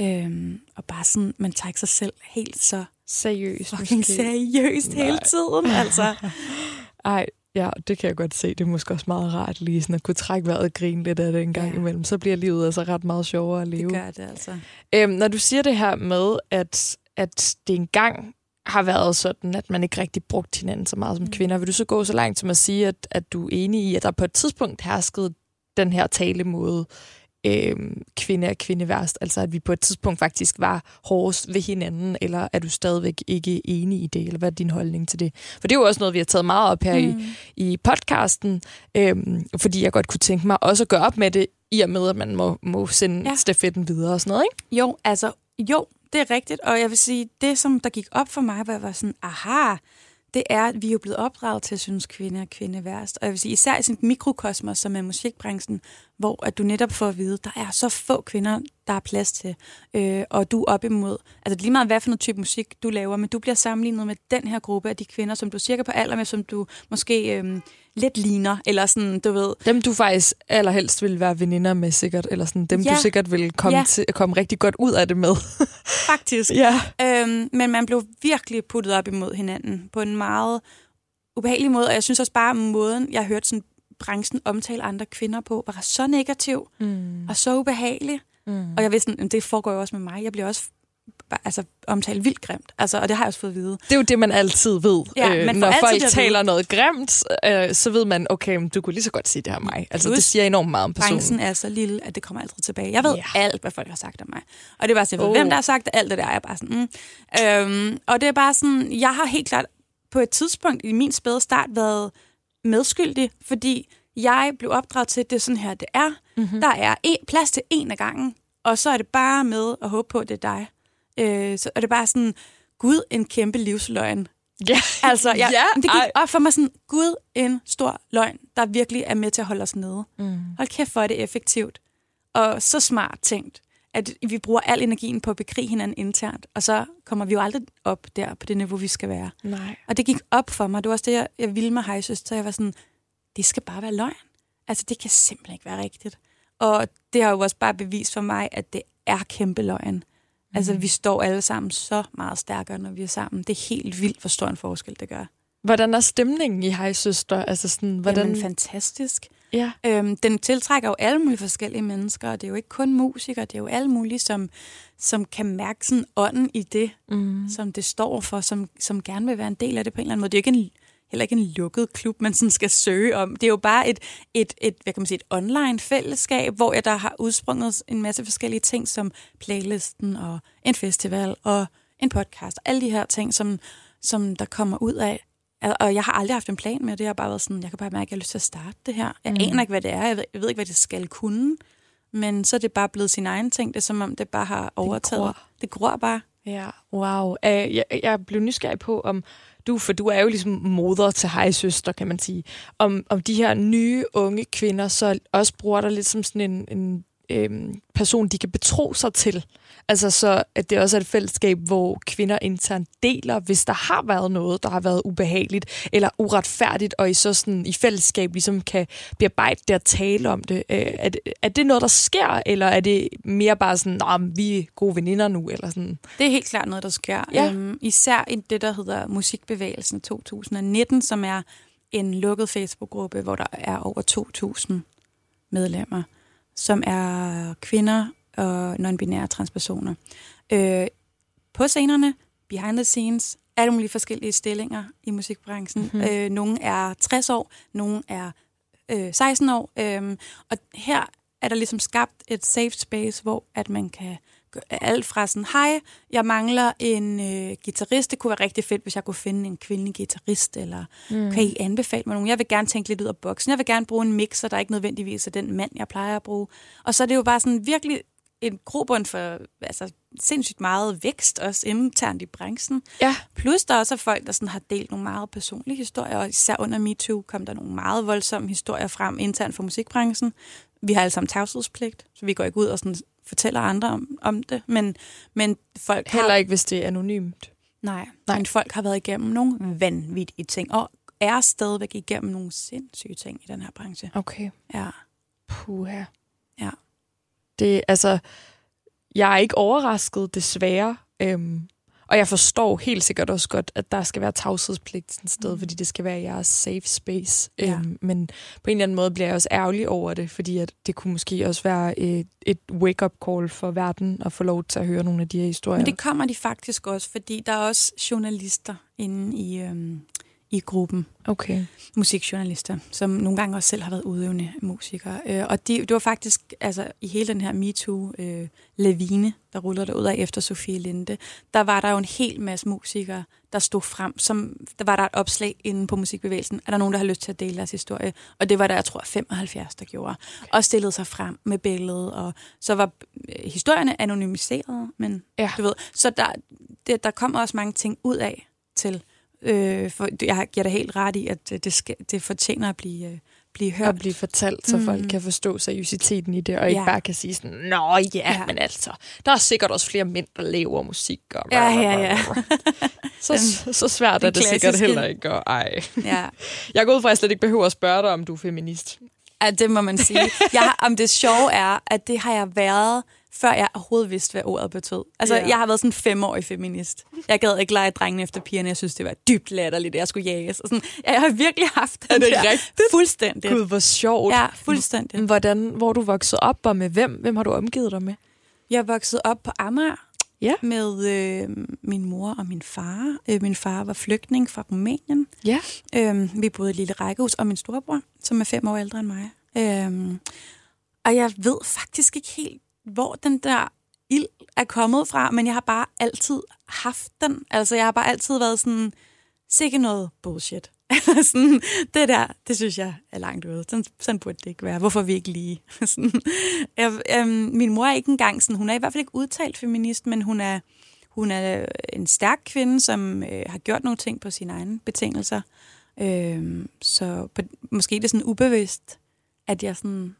øhm, og bare sådan, man tager ikke sig selv helt så Seriøst. fucking måske. seriøst hele Nej. tiden. Altså, Ej, ja, det kan jeg godt se. Det er måske også meget rart lige sådan at kunne trække vejret og grine lidt af det en gang ja. imellem. Så bliver livet altså ret meget sjovere at leve. det gør det altså. Øhm, når du siger det her med, at, at det engang har været sådan, at man ikke rigtig brugt hinanden så meget som Mm. kvinder, vil du så gå så langt som at sige, at, at du er enig i, at der på et tidspunkt herskede den her talemåde, øhm, kvinde er kvinde værst, altså at vi på et tidspunkt faktisk var hårdest ved hinanden, eller er du stadigvæk ikke enig i det, eller hvad er din holdning til det? For det er jo også noget, vi har taget meget op her mm. i, i podcasten, øhm, fordi jeg godt kunne tænke mig også at gøre op med det, i og med, at man må, må sende Ja. stafetten videre og sådan noget, ikke? Jo, altså, jo, det er rigtigt. Og jeg vil sige, det som der gik op for mig, hvor jeg var sådan, aha, det er, at vi er jo blevet opdraget til at synes, kvinde er kvinde værst. Og jeg vil sige, især i sådan et mikrokosmos, som er musikbranchen, hvor at du netop får at vide, der er så få kvinder, der er plads til. Øh, og du er op imod, altså lige meget, hvad for noget type musik du laver, men du bliver sammenlignet med den her gruppe af de kvinder, som du cirka på alder med, som du måske øh, lidt ligner, eller sådan, du ved, Dem, du faktisk allerhelst ville være veninder med, sikkert. Eller sådan, dem, Ja. du sikkert ville komme, Ja. til, komme rigtig godt ud af det med. faktisk. ja. Øhm, men man blev virkelig puttet op imod hinanden på en meget ubehagelig måde, og jeg synes også bare, måden, jeg hørte sådan branchen omtale andre kvinder på, var så negativ Mm. og så ubehagelig. Mm. Og jeg vidste, sådan, det foregår jo også med mig. Jeg bliver også altså, omtalt vildt grimt. Altså, og det har jeg også fået at vide. Det er jo det, man altid ved. Ja, øh, man når altid folk vide. taler noget grimt, øh, så ved man, okay, men du kunne lige så godt sige det her mig. Altså, Plus, det siger enormt meget om personen. Branchen er så lille, at det kommer aldrig tilbage. Jeg ved Ja. alt, hvad folk har sagt om mig. Og det er bare sådan, ved, Oh. hvem der har sagt alt det der. Jeg er bare sådan, mm. øhm, og det er bare sådan, jeg har helt klart på et tidspunkt i min spæde start været medskyldig, fordi jeg blev opdraget til, at det er sådan her, det er. Mm-hmm. Der er en, plads til en af gangen, og så er det bare med at håbe på, at det er dig. Øh, så er det bare sådan, gud, en kæmpe livsløgn. Ja. Altså, jeg, Ja, det gik ej. op for mig sådan, gud, en stor løgn, der virkelig er med til at holde os nede. Mm. Hold kæft, hvor er det effektivt. Og så smart tænkt, at vi bruger al energien på at bekrige hinanden internt, og så kommer vi jo aldrig op der på det niveau, vi skal være. Nej. Og det gik op for mig. Det var også det, jeg, jeg ville med hejsøster. Jeg var sådan, det skal bare være løgn. Altså, det kan simpelthen ikke være rigtigt. Og det har jo også bare bevist for mig, at det er kæmpe løgn. Altså, vi står alle sammen så meget stærkere, når vi er sammen. Det er helt vildt, hvor stor en forskel det gør. Hvordan er stemningen i Hej Søster? Altså sådan, hvordan... Jamen, fantastisk. Ja. Øhm, den tiltrækker jo alle mulige forskellige mennesker, og det er jo ikke kun musikere, det er jo alle mulige, som, som kan mærke sådan ånden i det, Mm. som det står for, som, som gerne vil være en del af det på en eller anden måde. Det er jo ikke en, heller ikke en lukket klub, man sådan skal søge om. Det er jo bare et, et, et, hvad kan man sige, et online fællesskab, hvor jeg der har udsprunget en masse forskellige ting, som playlisten og en festival og en podcast, og alle de her ting, som, som der kommer ud af. Og- jeg har aldrig haft en plan med det. Jeg har bare været sådan, jeg kan bare mærke, at jeg har lyst til at starte det her. Jeg mm. aner ikke, hvad det er. Jeg ved, jeg ved ikke, hvad det skal kunne. Men så er det bare blevet sin egen ting. Det er som om, det bare har overtaget. gror. Det gror bare. Ja, wow. Uh, jeg, jeg blev nysgerrig på, om du, for du er jo ligesom moder til hej søster, kan man sige, om, om de her nye unge kvinder så også bruger dig lidt som sådan en, en øhm, person, de kan betro sig til. Altså så, at det også er et fællesskab, hvor kvinder internt deler, hvis der har været noget, der har været ubehageligt eller uretfærdigt, og I så sådan i fællesskab ligesom kan bearbejde det og tale om det. Øh, er, det er det noget, der sker, eller er det mere bare sådan, Nå, vi er gode veninder nu, eller sådan? Det er helt klart noget, der sker. Ja. Øhm, især i det, der hedder Musikbevægelsen 2019, som er en lukket Facebook-gruppe, hvor der er over 2.000 medlemmer, som er kvinder og non-binære transpersoner. Øh, på scenerne, behind the scenes, alle mulige forskellige stillinger i musikbranchen. Mhm. Mm-hmm. Øh, nogle er 60 år, nogle er øh, 16 år. Øh, og her er der ligesom skabt et safe space, hvor at man kan alt fra sådan, hej, jeg mangler en øh, guitarist. Det kunne være rigtig fedt, hvis jeg kunne finde en kvindelig guitarist, eller mm. kan I anbefale mig nogen? Jeg vil gerne tænke lidt ud af boksen. Jeg vil gerne bruge en mixer, der ikke nødvendigvis er den mand, jeg plejer at bruge. Og så er det jo bare sådan virkelig en grobund for altså, sindssygt meget vækst, også internt i branchen. Ja. Plus der også er folk, der sådan har delt nogle meget personlige historier, og især under MeToo kom der nogle meget voldsomme historier frem internt for musikbranchen. Vi har alle sammen tavshedspligt, så vi går ikke ud og sådan fortæller andre om, om det, men, men folk har... Heller ikke, hvis det er anonymt. Nej, Nej. Nej, men folk har været igennem nogle vanvittige ting, og er stadigvæk igennem nogle sindssyge ting i den her branche. Okay. Ja. Puha. Ja. Det, altså, jeg er ikke overrasket, desværre. Øhm, og jeg forstår helt sikkert også godt, at der skal være tavshedspligt sådan et sted, mm. fordi det skal være jeres safe space. Ja. Øhm, men på en eller anden måde bliver jeg også ærgerlig over det, fordi at det kunne måske også være et, et wake-up call for verden at få lov til at høre nogle af de her historier. Men det kommer de faktisk også, fordi der er også journalister inde i, øhm, i gruppen. Okay. musikjournalister, som nogle gange også selv har været udøvende musikere. Øh, og de, det var faktisk altså, i hele den her MeToo-lavine, der rullede der ud af efter Sofie Linde, der var der jo en hel masse musikere, der stod frem. Som, der var der et opslag inde på musikbevægelsen, er der nogen, der har lyst til at dele deres historie. Og det var der, jeg tror, 75, der gjorde. Og stillede sig frem med billedet. Og så var øh, historierne anonymiseret, men Ja. du ved. Så der, det, der kommer også mange ting ud af til Øh, for jeg giver dig helt ret i, at øh, det, skal, det fortjener at blive, øh, blive hørt. At blive fortalt, så folk Mm. kan forstå seriøsiteten i det, og ikke Ja. bare kan sige sådan, Nå ja, Ja. men altså, der er sikkert også flere mænd, der laver musik. Og Ja, ja, ja. så, så svært er det sikkert klassiske- heller ikke. Og ej. ja. Jeg går ud fra, at jeg slet ikke behøver at spørge dig, om du er feminist. ja, det må man sige. Jeg, om det sjove er, at det har jeg været, før jeg overhovedet vidste, hvad ordet betød. Altså, yeah. jeg har været sådan en femårig feminist. Jeg gad ikke lege drengene efter pigerne. Jeg synes, det var dybt latterligt, at jeg skulle jages. Og sådan, jeg har virkelig haft den Er det der rigtigt? fuldstændig. Gud, hvor sjovt. Ja, fuldstændig. Hvordan, hvor du vokset op, og med hvem? Hvem har du omgivet dig med? Jeg vokset op på Amager Ja. med øh, min mor og min far. Øh, min far var flygtning fra Rumænien. Ja. Øhm, vi boede i et lille rækkehus, og min storebror, som er fem år ældre end mig. Øhm, og jeg ved faktisk ikke helt, hvor den der ild er kommet fra, men jeg har bare altid haft den. Altså, jeg har bare altid været sådan, sikke noget bullshit. sådan, det der, det synes jeg er langt ude. Sådan, sådan burde det ikke være. Hvorfor vi ikke lige? sådan, jeg, øhm, min mor er ikke engang sådan, hun er i hvert fald ikke udtalt feminist, men hun er, hun er en stærk kvinde, som øh, har gjort nogle ting på sine egne betingelser. Øhm, så på, måske er det sådan ubevidst, at jeg sådan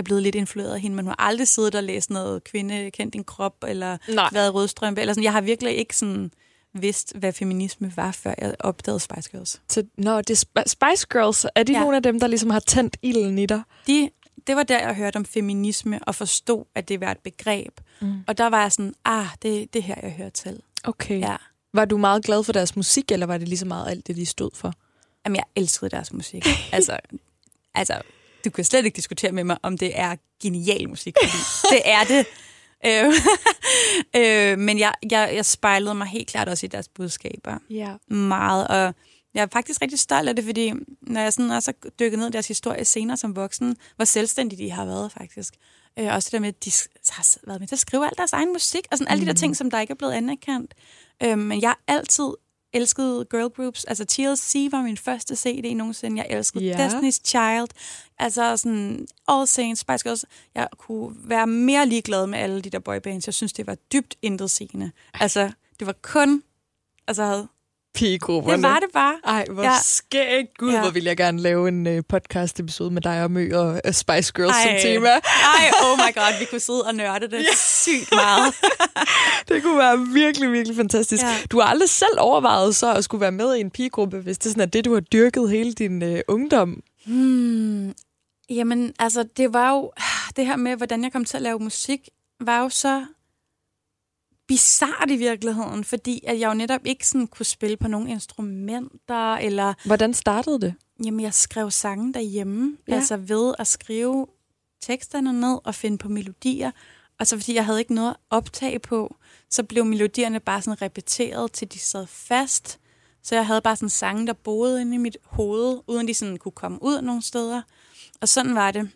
er blevet lidt influeret af hende, men hun har aldrig siddet og læst noget kvinde, kendt din krop, eller Nej. været rødstrømpe, eller sådan. Jeg har virkelig ikke sådan vidst, hvad feminisme var, før jeg opdagede Spice Girls. Så, nå, det er Sp- Spice Girls. Er de ja. Nogle af dem, der ligesom har tændt ilden i dig? De, det var der, jeg hørte om feminisme, og forstod, at det var et begreb. Mm. Og der var jeg sådan, ah, det, det er her, jeg hører til. Okay. Ja. Var du meget glad for deres musik, eller var det lige så meget alt det, de stod for? Jamen, jeg elskede deres musik. altså, altså, du kan slet ikke diskutere med mig, om det er genial musik, fordi det er det. Øh, øh, men jeg, jeg, jeg spejlede mig helt klart også i deres budskaber. Ja. Meget, og jeg er faktisk rigtig stolt af det, fordi når jeg sådan også har dykket ned i deres historie senere som voksen, hvor selvstændige de har været faktisk. Øh, også det der med, at de har været med til at skrive al deres egen musik, og sådan alle de der ting, som der ikke er blevet anerkendt. Øh, men jeg har altid elsket girl groups. Altså TLC var min første CD nogensinde. Jeg elskede yeah. Destiny's Child. Altså sådan All Saints, Spice Girls. Jeg kunne være mere ligeglad med alle de der boybands. Jeg synes, det var dybt intetsigende. Altså, det var kun... Altså, Pigegrupperne. det var det bare. Ej, hvor ja. Skægt. Gud, ja. Hvor vil jeg gerne lave en uh, podcast-episode med dig og Mø og uh, Spice Girls Ej. som tema. Ej, oh my god, vi kunne sidde og nørde det ja. sygt meget. Det kunne være virkelig, virkelig fantastisk. Ja. Du har aldrig selv overvejet så at skulle være med i en pigegruppe, hvis det sådan er det, du har dyrket hele din uh, ungdom. Hmm. Jamen, altså, det var jo... Det her med, hvordan jeg kom til at lave musik, var jo så bizart i virkeligheden, fordi at jeg jo netop ikke sådan kunne spille på nogle instrumenter, eller Hvordan startede det? jamen, jeg skrev sange derhjemme, Ja. altså ved at skrive teksterne ned og finde på melodier, og så fordi jeg havde ikke noget at optage på, så blev melodierne bare sådan repeteret, til de sad fast. Så jeg havde bare sådan sange, der boede inde i mit hoved, uden de sådan kunne komme ud nogle steder. Og sådan var det,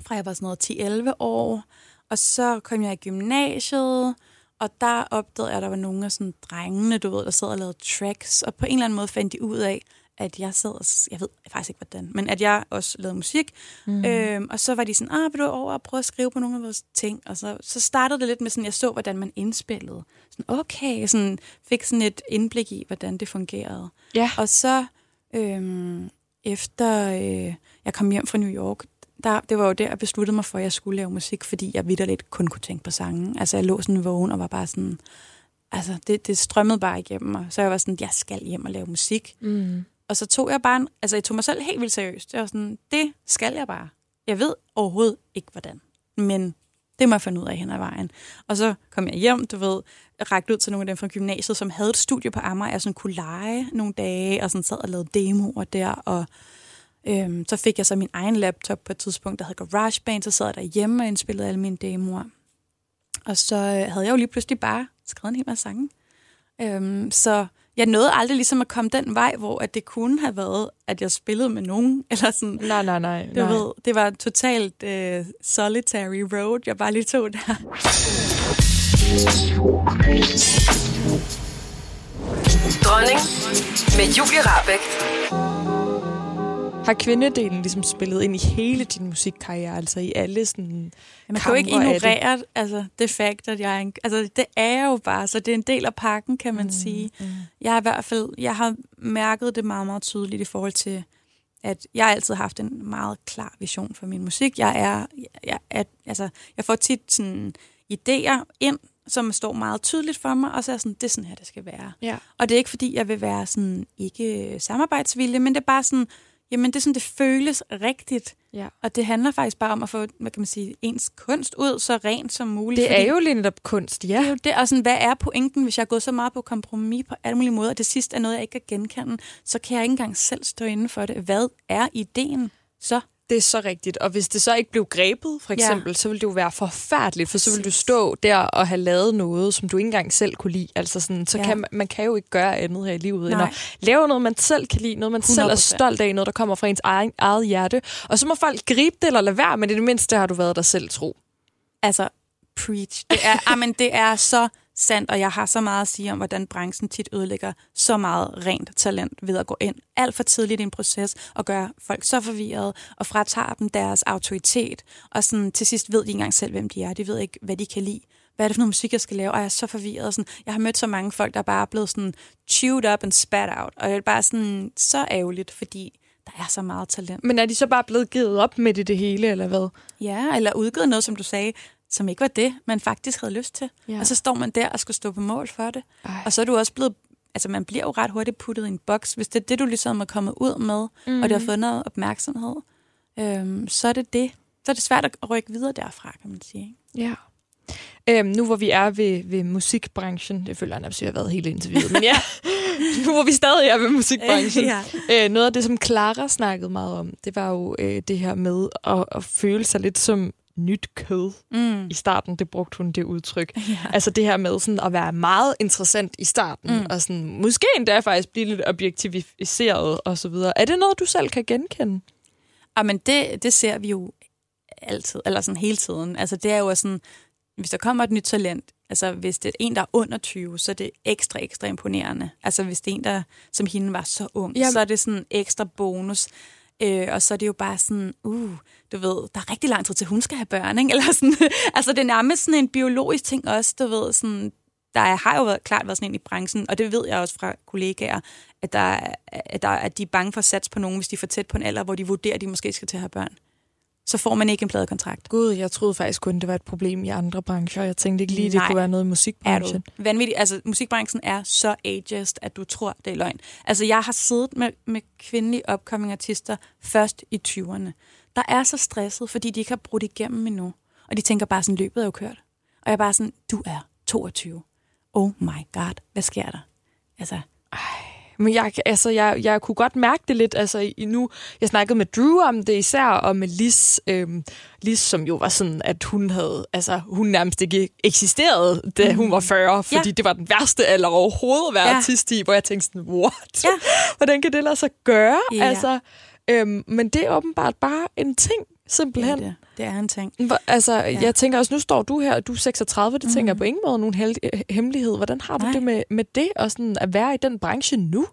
fra jeg var sådan noget 10-11 år. Og så kom jeg i gymnasiet, og der opdagede jeg, at der var nogle af sådan drengene, du ved, der sad og lavede tracks. Og på en eller anden måde fandt de ud af, at jeg sad og, jeg ved faktisk ikke hvordan, men at jeg også lavede musik. Mm. Øhm, og så var de sådan, ah, vil du over og prøve at skrive på nogle af vores ting? Og så, så startede det lidt med sådan, jeg så, hvordan man indspillede. Sådan, okay, sådan, fik sådan et indblik i, hvordan det fungerede. Ja. Og så øhm, efter øh, jeg kom hjem fra New York, der, det var jo der, jeg besluttede mig for, at jeg skulle lave musik, fordi jeg vidderligt kun kunne tænke på sangen. Altså, jeg lå sådan vågen og var bare sådan... Altså, det, det strømmede bare igennem mig. Så jeg var sådan, jeg skal hjem og lave musik. Mm. Og så tog jeg bare... En, altså, jeg tog mig selv helt vildt seriøst. Jeg var sådan, det skal jeg bare. Jeg ved overhovedet ikke, hvordan. Men det må jeg finde ud af hen ad vejen. Og så kom jeg hjem, du ved, rakte ud til nogle af dem fra gymnasiet, som havde et studie på Amager, jeg sådan kunne lege nogle dage, og sådan sad og lavede demoer der, og øhm, så fik jeg så min egen laptop på et tidspunkt, der hed GarageBand, så sad jeg derhjemme og indspillede alle mine demoer. Og så øh, havde jeg jo lige pludselig bare skrevet en hel masse sange. Øhm, så jeg nåede aldrig ligesom at komme den vej, hvor at det kunne have været, at jeg spillede med nogen, eller sådan, Nej, nej, nej. du nej. ved, det var totalt øh, solitary road, jeg bare lige tog der. Dronning med Julie Rabeck. Har kvindedelen ligesom spillet ind i hele din musikkarriere, altså i alle sådan Man kan jo ikke af det? ignorere altså, det fakt, at jeg er en, altså, det er jeg jo bare, så det er en del af pakken, kan man mm, sige. Mm. Jeg har i hvert fald, jeg har mærket det meget, meget tydeligt i forhold til, at jeg har altid haft en meget klar vision for min musik. Jeg er, jeg, er altså, jeg får tit sådan idéer ind, som står meget tydeligt for mig, og så er sådan, det er sådan her, det skal være. Ja. Og det er ikke, fordi jeg vil være sådan, ikke samarbejdsvilje, men det er bare sådan, jamen det er sådan, det føles rigtigt. Ja. Og det handler faktisk bare om at få, hvad kan man sige, ens kunst ud så rent som muligt. Det er jo lige netop kunst, ja. det er jo det, og sådan, hvad er pointen, hvis jeg er gået så meget på kompromis på alle mulige måder, og det sidste er noget, jeg ikke kan genkende, så kan jeg ikke engang selv stå inden for det. Hvad er ideen så? Det er så rigtigt. Og hvis det så ikke blev grebet, for eksempel, ja. så ville det jo være forfærdeligt, for så ville du stå der og have lavet noget, som du ikke engang selv kunne lide. Altså sådan, så Ja. kan man, man kan jo ikke gøre andet her i livet, end Nej. at lave noget, man selv kan lide, noget, man selv er 100%. stolt af, noget, der kommer fra ens egen, eget hjerte. Og så må folk gribe det eller lade være, men i det mindste har du været dig selv tro. Altså, preach. Det er, amen, det er så sandt, og jeg har så meget at sige om, hvordan branchen tit ødelægger så meget rent talent ved at gå ind alt for tidligt i en proces og gøre folk så forvirrede og fratager dem deres autoritet. Og sådan, til sidst ved de ikke engang selv, hvem de er. De ved ikke, hvad de kan lide. Hvad er det for noget musik, jeg skal lave? Og jeg er så forvirret. Sådan, jeg har mødt så mange folk, der bare er blevet sådan chewed up and spat out. Og det er bare sådan så ærgerligt, fordi der er så meget talent. Men er de så bare blevet givet op med det, det hele, eller hvad? Ja, eller udgivet noget, som du sagde, som ikke var det, man faktisk havde lyst til. Ja. Og så står man der og skal stå på mål for det. Ej. Og så er du også blevet... Altså, man bliver jo ret hurtigt puttet i en boks. Hvis det er det, du ligesom er kommet ud med, mm. og det har fået noget opmærksomhed, øhm, så er det det. Så er det svært at rykke videre derfra, kan man sige. Ja. Øhm, nu hvor vi er ved, ved musikbranchen, det føler jeg nærmest, at vi har været helt interviewet, men ja, nu hvor vi stadig er ved musikbranchen. Ja. øh, noget af det, som Clara snakkede meget om, det var jo øh, det her med at, at føle sig lidt som nyt kød. Mm. I starten, det brugte hun det udtryk. Ja. Altså det her med sådan at være meget interessant i starten, Mm. og sådan, måske endda faktisk blive lidt objektiviseret og så videre. Er det noget, du selv kan genkende? Ah, men det, det ser vi jo altid, eller sådan hele tiden. Altså, det er jo sådan, hvis der kommer et nyt talent, altså hvis det er en, der er under 20, så er det ekstra, ekstra imponerende. Altså hvis det er en, der som hende var så ung, Jamen. så er det sådan ekstra bonus. Øh, og så er det jo bare sådan, uh, du ved, der er rigtig lang tid til, hun skal have børn, ikke? Eller sådan, altså det er nærmest sådan en biologisk ting også, du ved, sådan, der er- har jo været, klart været sådan en i branchen, og det ved jeg også fra kollegaer, at, der, at, der, at de er bange for at satse på nogen, hvis de får tæt på en alder, hvor de vurderer, at de måske skal til at have børn. Så får man ikke en pladekontrakt. Gud, jeg troede faktisk kun, det var et problem i andre brancher. Jeg tænkte ikke lige, det Nej. kunne være noget i Er musikbranchen. du vanvittig? Altså, musikbranchen er så ageist, at du tror, det er løgn. Altså, jeg har siddet med, med kvindelige upcoming artister først i 20'erne. Der er så stresset, fordi de ikke har brudt igennem endnu. Og de tænker bare sådan, løbet er jo kørt. Og jeg er bare sådan, du er 22. Oh my god, hvad sker der? Altså, men jeg, altså, jeg, jeg kunne godt mærke det lidt. Altså, i nu, jeg snakkede med Drew om det især, og med Lis, øhm, Lis, som jo var sådan, at hun havde, altså, hun nærmest ikke eksisterede, da hun var 40, fordi Ja. det var den værste alder overhovedet at være ja. artist i, hvor jeg tænkte sådan, what? Ja. Hvordan kan det lade sig gøre? Ja. Altså, øhm, men det er åbenbart bare en ting, simpelthen. Det, det er en ting. Hvor- Altså, ja. Ja. jeg tænker også, nu står du her, og du er 36, det mm. tænker jeg på ingen måde nogen øh, hemmelighed. Hvordan har du Nej. det med, med det, og sådan at være i den branche nu?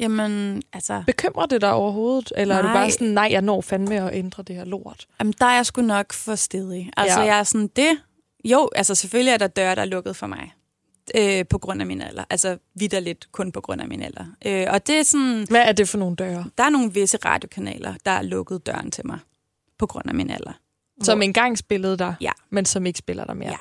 Jamen, altså, Bekymrer det dig overhovedet? Eller er du Nej. bare sådan, nej, jeg når fandme at ændre det her lort? jamen, der er jeg sgu nok for stedig. Altså, Ja. ja. jeg er sådan, det... Jo, altså selvfølgelig er der døre, der er lukket for mig. Øh, på grund af min alder. Altså vidderligt kun på grund af min alder. Øh, og det er sådan... Hvad er det for nogle døre? Der er nogle visse radiokanaler, der er lukket døren til mig. På grund af min alder. Som engang spillede dig, Ja. men som ikke spiller dig mere. Ja.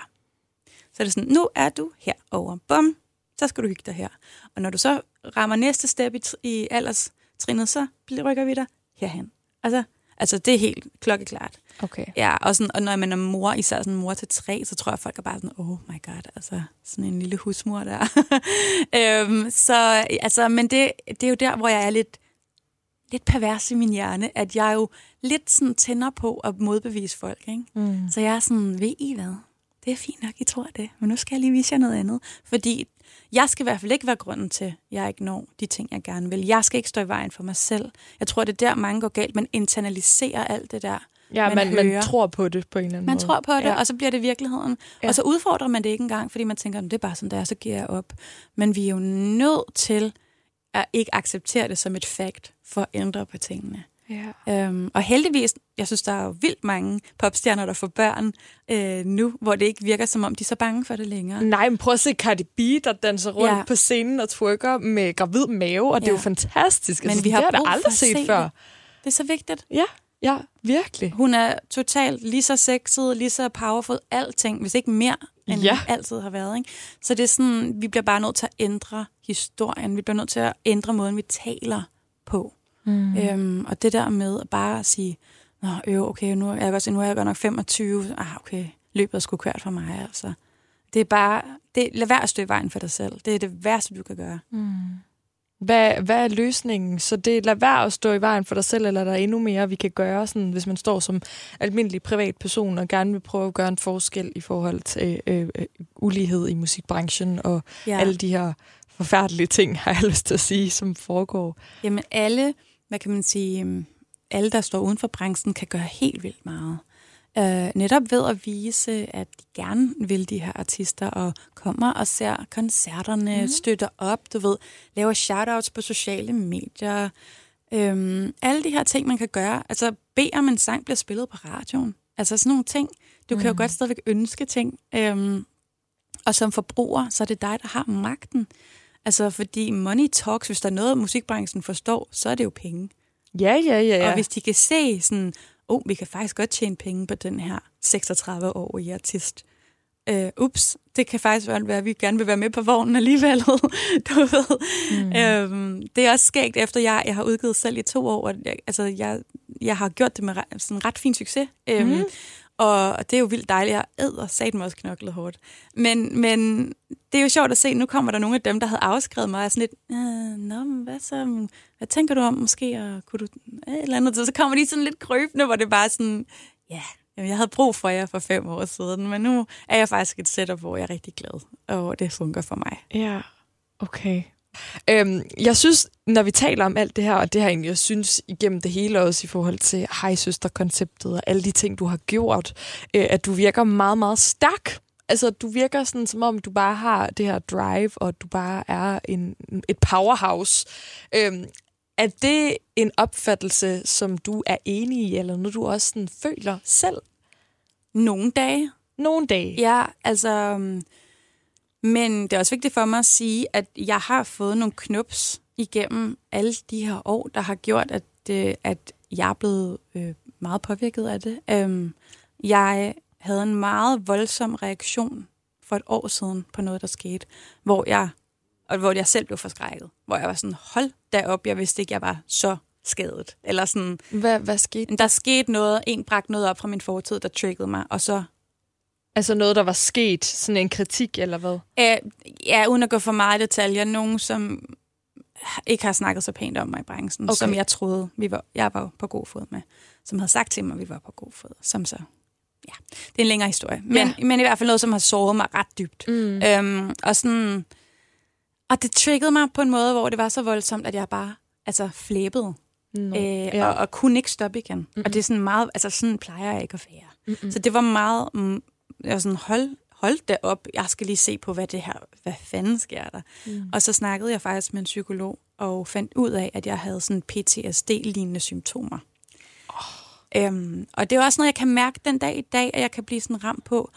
Så er det sådan, nu er du herovre. Bum, så skal du hygge dig her. Og når du så rammer næste step i, i alderstrinnet, så rykker vi dig herhen. Altså, altså det er helt klokkeklart. Okay. Ja, og, sådan, og når man er mor, især sådan mor til tre, så tror jeg, folk er bare sådan, oh my god, altså sådan en lille husmor der. øhm, så, altså, men det, det er jo der, hvor jeg er lidt, lidt pervers i min hjerne, at jeg jo lidt sådan tænder på at modbevise folk, ikke? Mm. Så jeg er sådan, ved I hvad? Det er fint nok, I tror det, men nu skal jeg lige vise jer noget andet. Fordi jeg skal i hvert fald ikke være grunden til, at jeg ikke når de ting, jeg gerne vil. Jeg skal ikke stå i vejen for mig selv. Jeg tror, det er der, mange går galt. Man internaliserer alt det der. Ja, Man man, man, tror på det på en eller anden Man måde. tror på det, Ja. og så bliver det virkeligheden. Ja. Og så udfordrer man det ikke engang, fordi man tænker, "Nå, det er bare sådan, der, så giver jeg op. Men vi er jo nødt til at ikke acceptere det som et fakt for at ændre på tingene. Ja. Øhm, og heldigvis, jeg synes, der er jo vildt mange popstjerner, der får børn øh, nu, hvor det ikke virker, som om de er så bange for det længere. Nej, men prøv at se Cardi B, der danser rundt ja. Ja. på scenen og twerker med gravid mave, og det er jo Ja. fantastisk. Men altså, vi har det har jeg aldrig set se før. det. Det er så vigtigt. Ja, ja, virkelig. Hun er totalt lige så sexet, lige så powerful, alting, hvis ikke mere, end Ja. hun altid har været. Ikke? Så det er sådan, vi bliver bare nødt til at ændre historien. Vi bliver nødt til at ændre måden, vi taler på. Mm. Øhm, og det der med at bare sige, Nå, øv, okay, nu er, jeg godt, nu er jeg godt nok 25. Ah, okay, løbet er sgu kørt for mig, altså. Det er bare, det, lad være at stå i vejen for dig selv. Det er det værste, du kan gøre. Hvad, hvad er løsningen? Så det lad være at stå i vejen for dig selv, eller er der endnu mere, vi kan gøre, sådan, hvis man står som almindelig privatperson og gerne vil prøve at gøre en forskel i forhold til øh, øh, ulighed i musikbranchen og ja. alle de her forfærdelige ting, har jeg lyst til at sige, som foregår. Jamen alle, hvad kan man sige, øhm, alle der står uden for branchen, kan gøre helt vildt meget. Øh, netop ved at vise, at de gerne vil de her artister, og kommer og ser koncerterne, mm. støtter op, du ved, laver shoutouts på sociale medier. Øhm, alle de her ting, man kan gøre. Altså, bed om en sang bliver spillet på radioen. Altså sådan nogle ting. Du mm. kan jo godt stadigvæk ønske ting. Øhm, og som forbruger, så er det dig, der har magten. Altså, fordi money talks, hvis der er noget, musikbranchen forstår, så er det jo penge. Ja, ja, ja. Ja. ja. Og hvis de kan se sådan, oh, vi kan faktisk godt tjene penge på den her 36-årige artist. Uh, ups, det kan faktisk være, at vi gerne vil være med på vognen alligevel. du ved. Mm. Øhm, det er også skægt, efter jeg, jeg har udgivet selv i to år. Og jeg, altså, jeg, jeg har gjort det med re- sådan ret fin succes. Øhm, Mhm. Og det er jo vildt dejligt. Jeg æder satme også knoklet hårdt. Men, men det er jo sjovt at se, nu kommer der nogle af dem, der havde afskrevet mig, og er sådan lidt, øh, nå, men hvad så? Hvad tænker du om måske? Og kunne du øh, et eller andet? Så kommer de sådan lidt krøbende, hvor det bare sådan, ja, jamen, jeg havde brug for jer for fem år siden, men nu er jeg faktisk et setup, hvor jeg er rigtig glad, og det fungerer for mig. Ja, okay. Øhm, jeg synes, når vi taler om alt det her, og det jeg egentlig, jeg synes igennem det hele også i forhold til hejsøster-konceptet og alle de ting, du har gjort, øh, at du virker meget, meget stærk. Altså, du virker sådan, som om du bare har det her drive, og du bare er en, et powerhouse. Øhm, er det en opfattelse, som du er enig i, eller noget, du også sådan føler selv Nogle dage, nogle dage? Ja, altså... Men det er også vigtigt for mig at sige, at jeg har fået nogle knups igennem alle de her år, der har gjort, at, øh, at jeg er blevet øh, meget påvirket af det. Øhm, jeg havde en meget voldsom reaktion for et år siden på noget, der skete, hvor jeg, og hvor jeg selv blev forskrækket. Hvor jeg var sådan, hold da op, jeg vidste ikke, jeg var så skadet. Eller sådan, Hvad, hvad skete? der skete noget, en bragte noget op fra min fortid, der triggede mig, og så Altså noget, der var sket, sådan en kritik, eller hvad? Øh, ja, uden at gå for meget i detaljer, nogen som ikke har snakket så pænt om mig i branchen, Okay. som jeg troede, vi var, jeg var på god fod med. Som havde sagt til mig, at vi var på god fod. Som så, ja, det er en længere historie. Men, Ja. men i hvert fald noget, som har såret mig ret dybt. Mm. Øhm, og sådan, og det triggede mig på en måde, hvor det var så voldsomt, at jeg bare altså, flæbede. Nå. Øh, ja. og, og kunne ikke stoppe igen. Mm-hmm. Og det er sådan meget, altså sådan plejer jeg ikke at være. Mm-mm. Så det var meget, mm, jeg var sådan, hold, hold da op, jeg skal lige se på, hvad det her, hvad fanden sker der? Mm. Og så snakkede jeg faktisk med en psykolog, og fandt ud af, at jeg havde sådan PTSD-lignende symptomer. Oh. Øhm, og det er også noget, jeg kan mærke den dag i dag, at jeg kan blive sådan ramt på,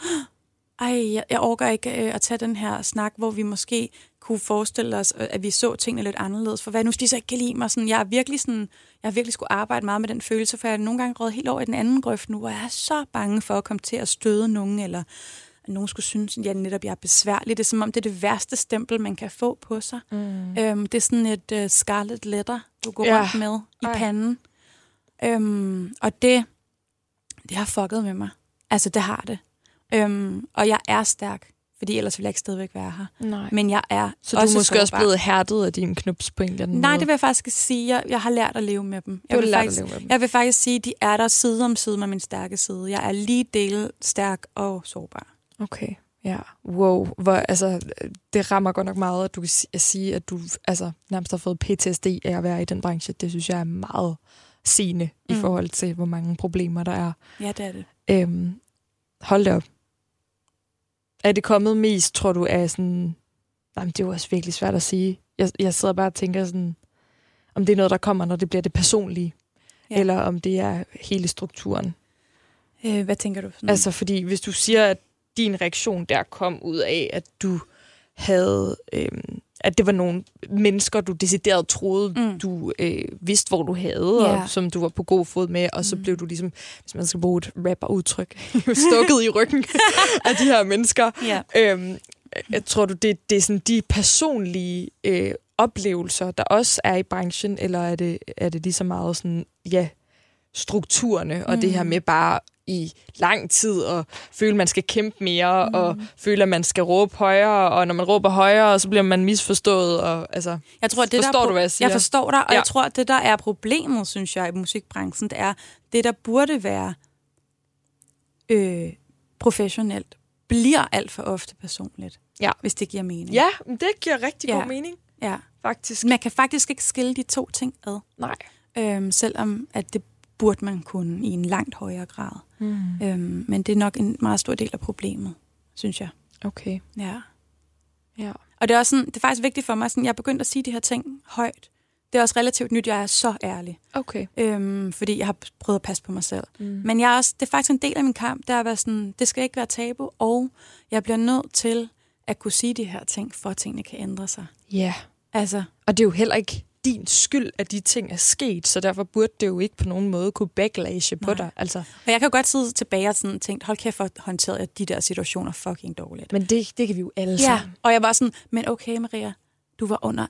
ej, jeg, jeg overgår ikke øh, at tage den her snak, hvor vi måske kunne forestille os, øh, at vi så tingene lidt anderledes. For hvad nu, hvis de så ikke kan lide mig? Sådan, jeg er virkelig sådan, jeg har virkelig skulle arbejde meget med den følelse, for jeg er nogle gange råd helt over i den anden grøft nu, og jeg er så bange for at komme til at støde nogen, eller at nogen skulle synes, at jeg netop jeg er besværlig. Det er som om, det er det værste stempel, man kan få på sig. Mm. Øhm, det er sådan et uh, scarlet letter, du går ja. rundt med i Ej. panden. Øhm, og det, det har fucket med mig. Altså, det har det. Øhm, og jeg er stærk, fordi ellers ville jeg ikke stadigvæk være her. Nej. Men jeg er Så du er også måske også sårbar. blevet hærdet af din knups på en eller anden Nej, måde? det vil jeg faktisk sige. Jeg, jeg har lært at leve med dem. Du Jeg har vil, lært at faktisk, leve med dem. jeg vil faktisk sige, at de er der side om side med min stærke side. Jeg er lige del stærk og sårbar. Okay, ja. Wow. Hvor, altså, det rammer godt nok meget, at du kan si- at sige, at du altså, nærmest har fået PTSD af at være i den branche. Det synes jeg er meget sigende mm. i forhold til, hvor mange problemer der er. Ja, det er det. Øhm, hold det op. Er det kommet mest, tror du, af sådan... Jamen, det er jo også virkelig svært at sige. Jeg, jeg sidder bare og tænker sådan, om det er noget, der kommer, når det bliver det personlige, ja. Eller om det er hele strukturen. Øh, hvad tænker du? Sådan? Altså, fordi hvis du siger, at din reaktion der kom ud af, at du havde... Øhm, at det var nogle mennesker, du decideret troede, mm. Mm. du øh, vidste, hvor du havde, Ja. og som du var på god fod med, og så Mm. blev du ligesom, hvis man skal bruge et rapper-udtryk, stukket i ryggen af de her mennesker. ja. Øhm, jeg tror du, det, det er sådan de personlige øh, oplevelser, der også er i branchen, eller er det, er det lige så meget sådan, ja, strukturerne, og det her Mm. med bare i lang tid at føle, at man skal kæmpe mere, mm. og føle, at man skal råbe højere, og når man råber højere, så bliver man misforstået. Og, altså, Jeg tror, det der Forstår er du, hvad jeg siger? Jeg forstår dig, og Ja. jeg tror, at det der er problemet, synes jeg, i musikbranchen, det er, det der burde være øh, professionelt, bliver alt for ofte personligt. Ja. Hvis det giver mening. ja, det giver rigtig Ja. god mening, ja. faktisk. Man kan faktisk ikke skille de to ting ad, Nej. øhm, selvom at det burde man kunne i en langt højere grad. Mm. Øhm, men det er nok en meget stor del af problemet, synes jeg. Okay. Ja. Ja. Og det er også sådan, det er faktisk vigtigt for mig, sådan, jeg er begyndt at sige de her ting højt. Det er også relativt nyt, jeg er så ærlig. Okay. øhm, fordi jeg har prøvet at passe på mig selv. Mm. Men jeg er også, det er faktisk en del af min kamp, der er at være sådan, det skal ikke være tabu, og jeg bliver nødt til at kunne sige de her ting, for at tingene kan ændre sig. Ja. Altså, Og det er jo heller ikke din skyld, at de ting er sket, så derfor burde det jo ikke på nogen måde kunne backlashe på Nej. dig. Altså, og jeg kan jo godt sidde tilbage og sådan tænke, hold kæft, for håndteret jeg de der situationer fucking dårligt. men det, det kan vi jo alle Ja, sammen. og jeg var sådan, men okay Maria, du var under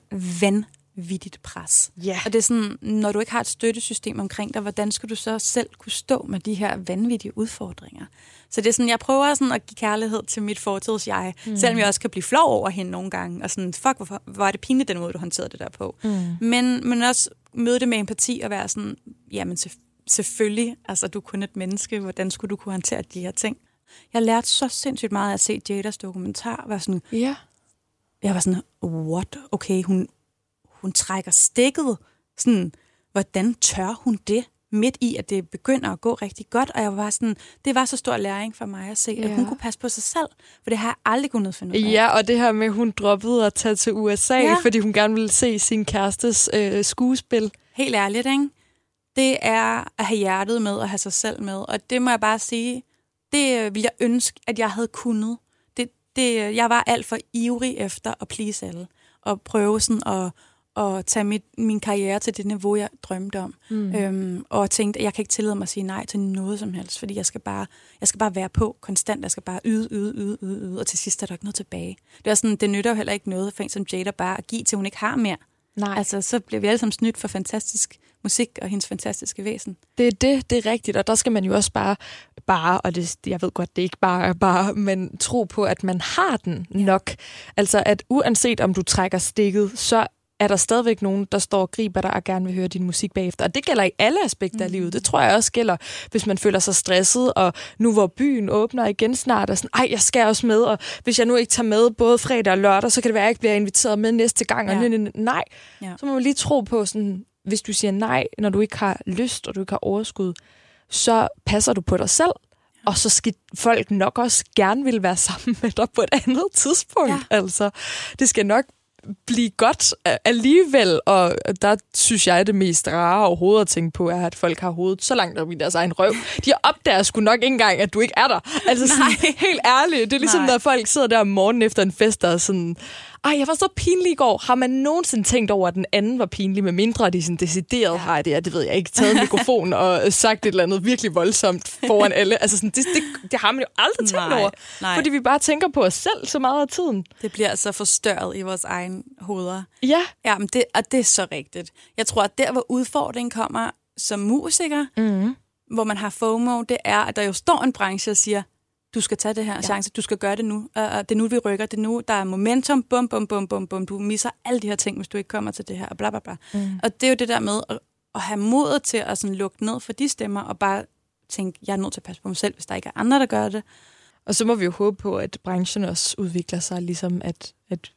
vanvittigt pres. Ja. Og det er sådan, når du ikke har et støttesystem omkring dig, hvordan skal du så selv kunne stå med de her vanvittige udfordringer? Så det er sådan, jeg prøver sådan at give kærlighed til mit fortids jeg, mm. selvom jeg også kan blive flov over hende nogle gange, og sådan, fuck, hvorfor var det pinligt, den måde, du håndterede det der på. Mm. Men, men også møde det med empati og være sådan, jamen selvf- selvfølgelig, altså du er kun et menneske, hvordan skulle du kunne håndtere de her ting? Jeg lærte så sindssygt meget af at se Jadas dokumentar, var sådan, Ja. jeg var sådan, what? Okay, hun, hun trækker stikket. Sådan, hvordan tør hun det? Midt i, at det begynder at gå rigtig godt. Og jeg var sådan, det var så stor læring for mig at se, Ja. at hun kunne passe på sig selv. For det har jeg aldrig kunnet finde ud af. Ja, og det her med, at hun droppede at tage til USA, ja. Fordi hun gerne ville se sin kærestes øh, skuespil. Helt ærligt, ikke? Det er at have hjertet med og have sig selv med. Og det må jeg bare sige, det øh, ville jeg ønske, at jeg havde kunnet. Det, det, øh, jeg var alt for ivrig efter at please alle. Og prøve sådan at, at tage mit, min karriere til det niveau, jeg drømte om. Mm. Øhm, og tænkte, at jeg kan ikke tillade mig at sige nej til noget som helst, fordi jeg skal bare, jeg skal bare være på konstant. Jeg skal bare yde, yde, yde, yde, yde, og til sidst er der ikke noget tilbage. Det er sådan, det nytter jo heller ikke noget for en som Jada bare at give til, hun ikke har mere. Nej. Altså, så bliver vi alle sammen snydt for fantastisk musik og hendes fantastiske væsen. det er det, det er rigtigt, og der skal man jo også bare, bare og det, jeg ved godt, det ikke bare er bare, men tro på, at man har den ja. nok. Altså, at uanset om du trækker stikket, så er der stadigvæk nogen, der står og griber dig og gerne vil høre din musik bagefter. Og det gælder i alle aspekter mm. af livet. Det tror jeg også gælder, hvis man føler sig stresset, og nu hvor byen åbner igen snart, og sådan, ej, jeg skal også med, og hvis jeg nu ikke tager med både fredag og lørdag, så kan det være, at jeg ikke bliver inviteret med næste gang. Og Ja. nej, nej, nej. Ja. Så må man lige tro på, sådan, hvis du siger nej, når du ikke har lyst, og du ikke har overskud, så passer du på dig selv, og så skal folk nok også gerne vil være sammen med dig på et andet tidspunkt. Ja. Altså, det skal nok blive godt alligevel, og der synes jeg, det mest rare overhovedet at tænke på, er, at folk har hovedet så langt op i deres egen røv. De opdager sgu nok ikke engang, at du ikke er der. Altså sådan, helt ærligt, det er ligesom, Nej. når folk sidder der om morgenen efter en fest, og sådan, ej, jeg var så pinlig i går. Har man nogensinde tænkt over, at den anden var pinlig, med mindre de sådan decideret ja. har det, ja, det ved jeg ikke, taget mikrofon og sagt et eller andet virkelig voldsomt foran alle. Altså sådan, det, det, det har man jo aldrig tænkt Nej, over, nej. fordi vi bare tænker på os selv så meget af tiden. Det bliver så forstørret i vores egen hoveder. Ja, Ja, men det, og det er så rigtigt. Jeg tror, at der, hvor udfordringen kommer som musiker, mm. hvor man har FOMO, det er, at der jo står en branche og siger, du skal tage det her ja. chance, du skal gøre det nu. Uh, det er nu, vi rykker, det er nu, der er momentum, bum, bum, bum, bum, bum. Du misser alle de her ting, hvis du ikke kommer til det her, og bla, bla, bla. Mm. Og det er jo det der med at, at have modet til at sådan lukke ned for de stemmer, og bare tænke, jeg er nødt til at passe på mig selv, hvis der ikke er andre, der gør det. Og så må vi jo håbe på, at branchen også udvikler sig, ligesom at, at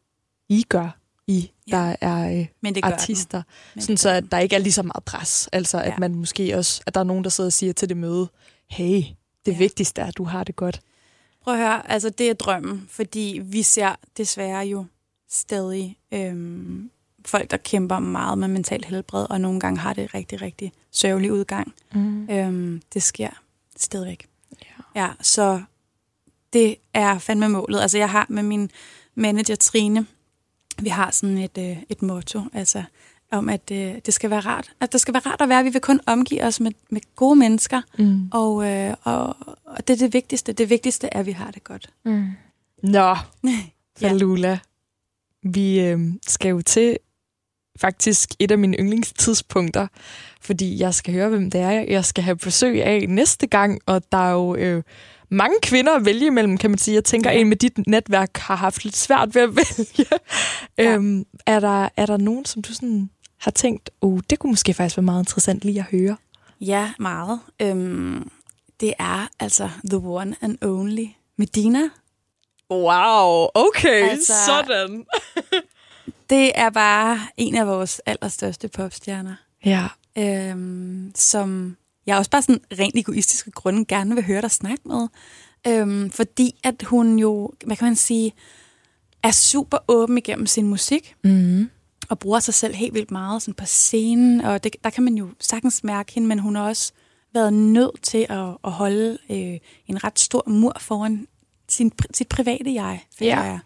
I gør, I, Ja. der er øh, Men det artister. Men Sådan det så, at der ikke er lige så meget pres. Altså, at Ja. man måske også, at der er nogen, der sidder og siger til det møde, hey, det Ja. vigtigste er, at du har det godt. Prøv at høre, altså det er drømmen, fordi vi ser desværre jo stadig øhm, folk, der kæmper meget med mental helbred, og nogle gange har det rigtig, rigtig sørgelig udgang. Mm. Øhm, det sker stadigvæk. Ja. ja, så det er fandme målet. Altså jeg har med min manager Trine, vi har sådan et, øh, et motto, altså om, at øh, det skal være rart. At det skal være rart at være. Vi vil kun omgive os med, med gode mennesker, Mm. og, øh, og, og det er det vigtigste. Det vigtigste er, at vi har det godt. Mm. Nå, Ja. Falula. Vi øh, skal jo til faktisk et af mine yndlingstidspunkter, fordi jeg skal høre, hvem det er, jeg skal have besøg af næste gang, og der er jo øh, mange kvinder at vælge imellem, kan man sige. Jeg tænker, Ja. ja. en med dit netværk har haft lidt svært ved at vælge. Ja. Ja. Øhm, er, der, er der nogen, som du sådan har tænkt, oh, det kunne måske faktisk være meget interessant lige at høre? Ja, meget. Øhm, det er altså the one and only Medina. Wow, okay, Altså- sådan. Det er bare en af vores allerstørste popstjerner, Ja, øhm, som jeg også bare sådan rent egoistiske grunde gerne vil høre dig snakke med. Øhm, fordi at hun jo, hvad kan man sige, er super åben igennem sin musik, mm. Og bruger sig selv helt vildt meget sådan på scenen, og det, der kan man jo sagtens mærke hende, men hun har også været nødt til at, at holde øh, en ret stor mur foran sin, sit private jeg, Ja. jeg.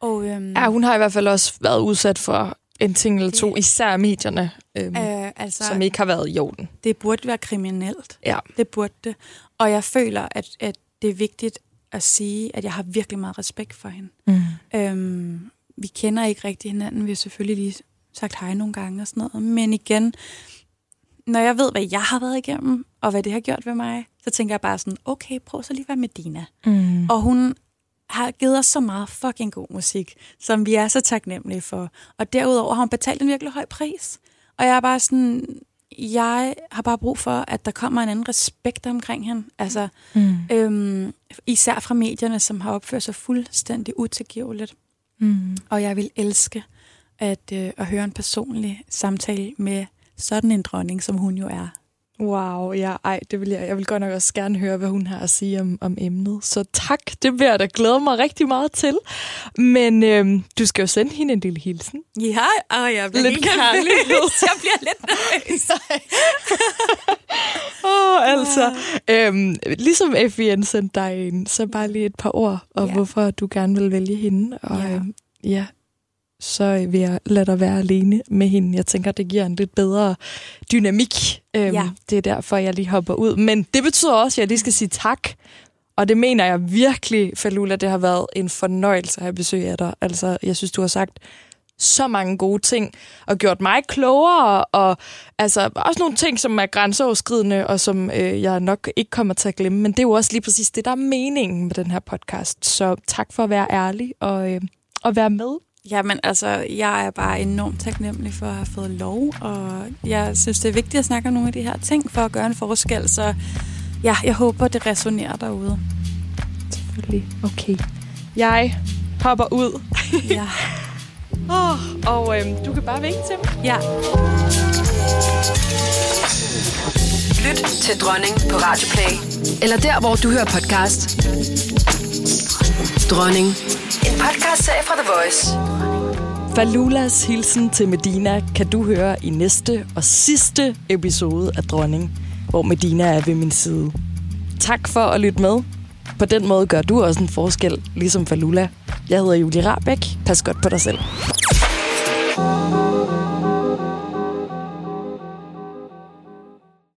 Og, øhm, Ja, hun har i hvert fald også været udsat for en ting eller to, Det- især medierne, øhm, øh, øh, altså, som ikke har været i orden. det burde være kriminelt. Ja. Det burde det. Og jeg føler, at, at det er vigtigt at sige, at jeg har virkelig meget respekt for hende. Mm. Øhm, vi kender ikke rigtig hinanden. Vi har selvfølgelig lige sagt hej nogle gange og sådan noget. Men igen, når jeg ved, hvad jeg har været igennem, og hvad det har gjort ved mig, så tænker jeg bare sådan, okay, prøv så lige at være med Dina. Mm. Og hun har givet os så meget fucking god musik, som vi er så taknemmelige for. Og derudover har hun betalt en virkelig høj pris. Og jeg er bare sådan, jeg har bare brug for, at der kommer en anden respekt omkring hende. Altså, Mm. øhm, især fra medierne, som har opført sig fuldstændig utilgiveligt. Mm. Og jeg vil elske at, øh, at høre en personlig samtale med sådan en dronning, som hun jo er. Wow, ja, ej, det vil jeg. Jeg vil godt nok også gerne høre, hvad hun har at sige om, om emnet. Så tak, det vil jeg da glæde mig rigtig meget til. Men øhm, du skal jo sende hende en lille hilsen. Ja, og jeg bliver Lidt helt nervøs. Jeg bliver lidt nervøs. Åh, oh, altså. Øhm, ligesom FVN sendte dig en, så bare lige et par ord, og Ja. hvorfor du gerne vil vælge hende. Og Ja. øhm, ja, så vil jeg lade dig være alene med hende. Jeg tænker, det giver en lidt bedre dynamik. Øhm, Ja. Det er derfor, jeg lige hopper ud. Men det betyder også, at jeg lige skal sige tak. Og det mener jeg virkelig, Falula. Det har været en fornøjelse at have besøg af dig. Altså, jeg synes, du har sagt så mange gode ting, og gjort mig klogere, og altså også nogle ting, som er grænseoverskridende, og som øh, jeg nok ikke kommer til at glemme. Men det er jo også lige præcis det, der er meningen med den her podcast. Så tak for at være ærlig og, øh, og være med Jamen, altså, jeg er bare enormt taknemmelig for at have fået lov, og jeg synes, det er vigtigt at snakke om nogle af de her ting for at gøre en forskel, så ja, jeg håber, det resonerer derude. Selvfølgelig. Okay. Jeg hopper ud. Ja. Oh, og øhm, du kan bare vinke til mig. ja. Lyt til Dronning på Radioplay. Eller der, hvor du hører podcast. Dronning. En podcastserie fra The Voice. Falulas hilsen til Medina kan du høre i næste og sidste episode af Dronning, hvor Medina er ved min side. Tak for at lytte med. På den måde gør du også en forskel, ligesom Falula. Jeg hedder Julie Rabeck. Pas godt på dig selv.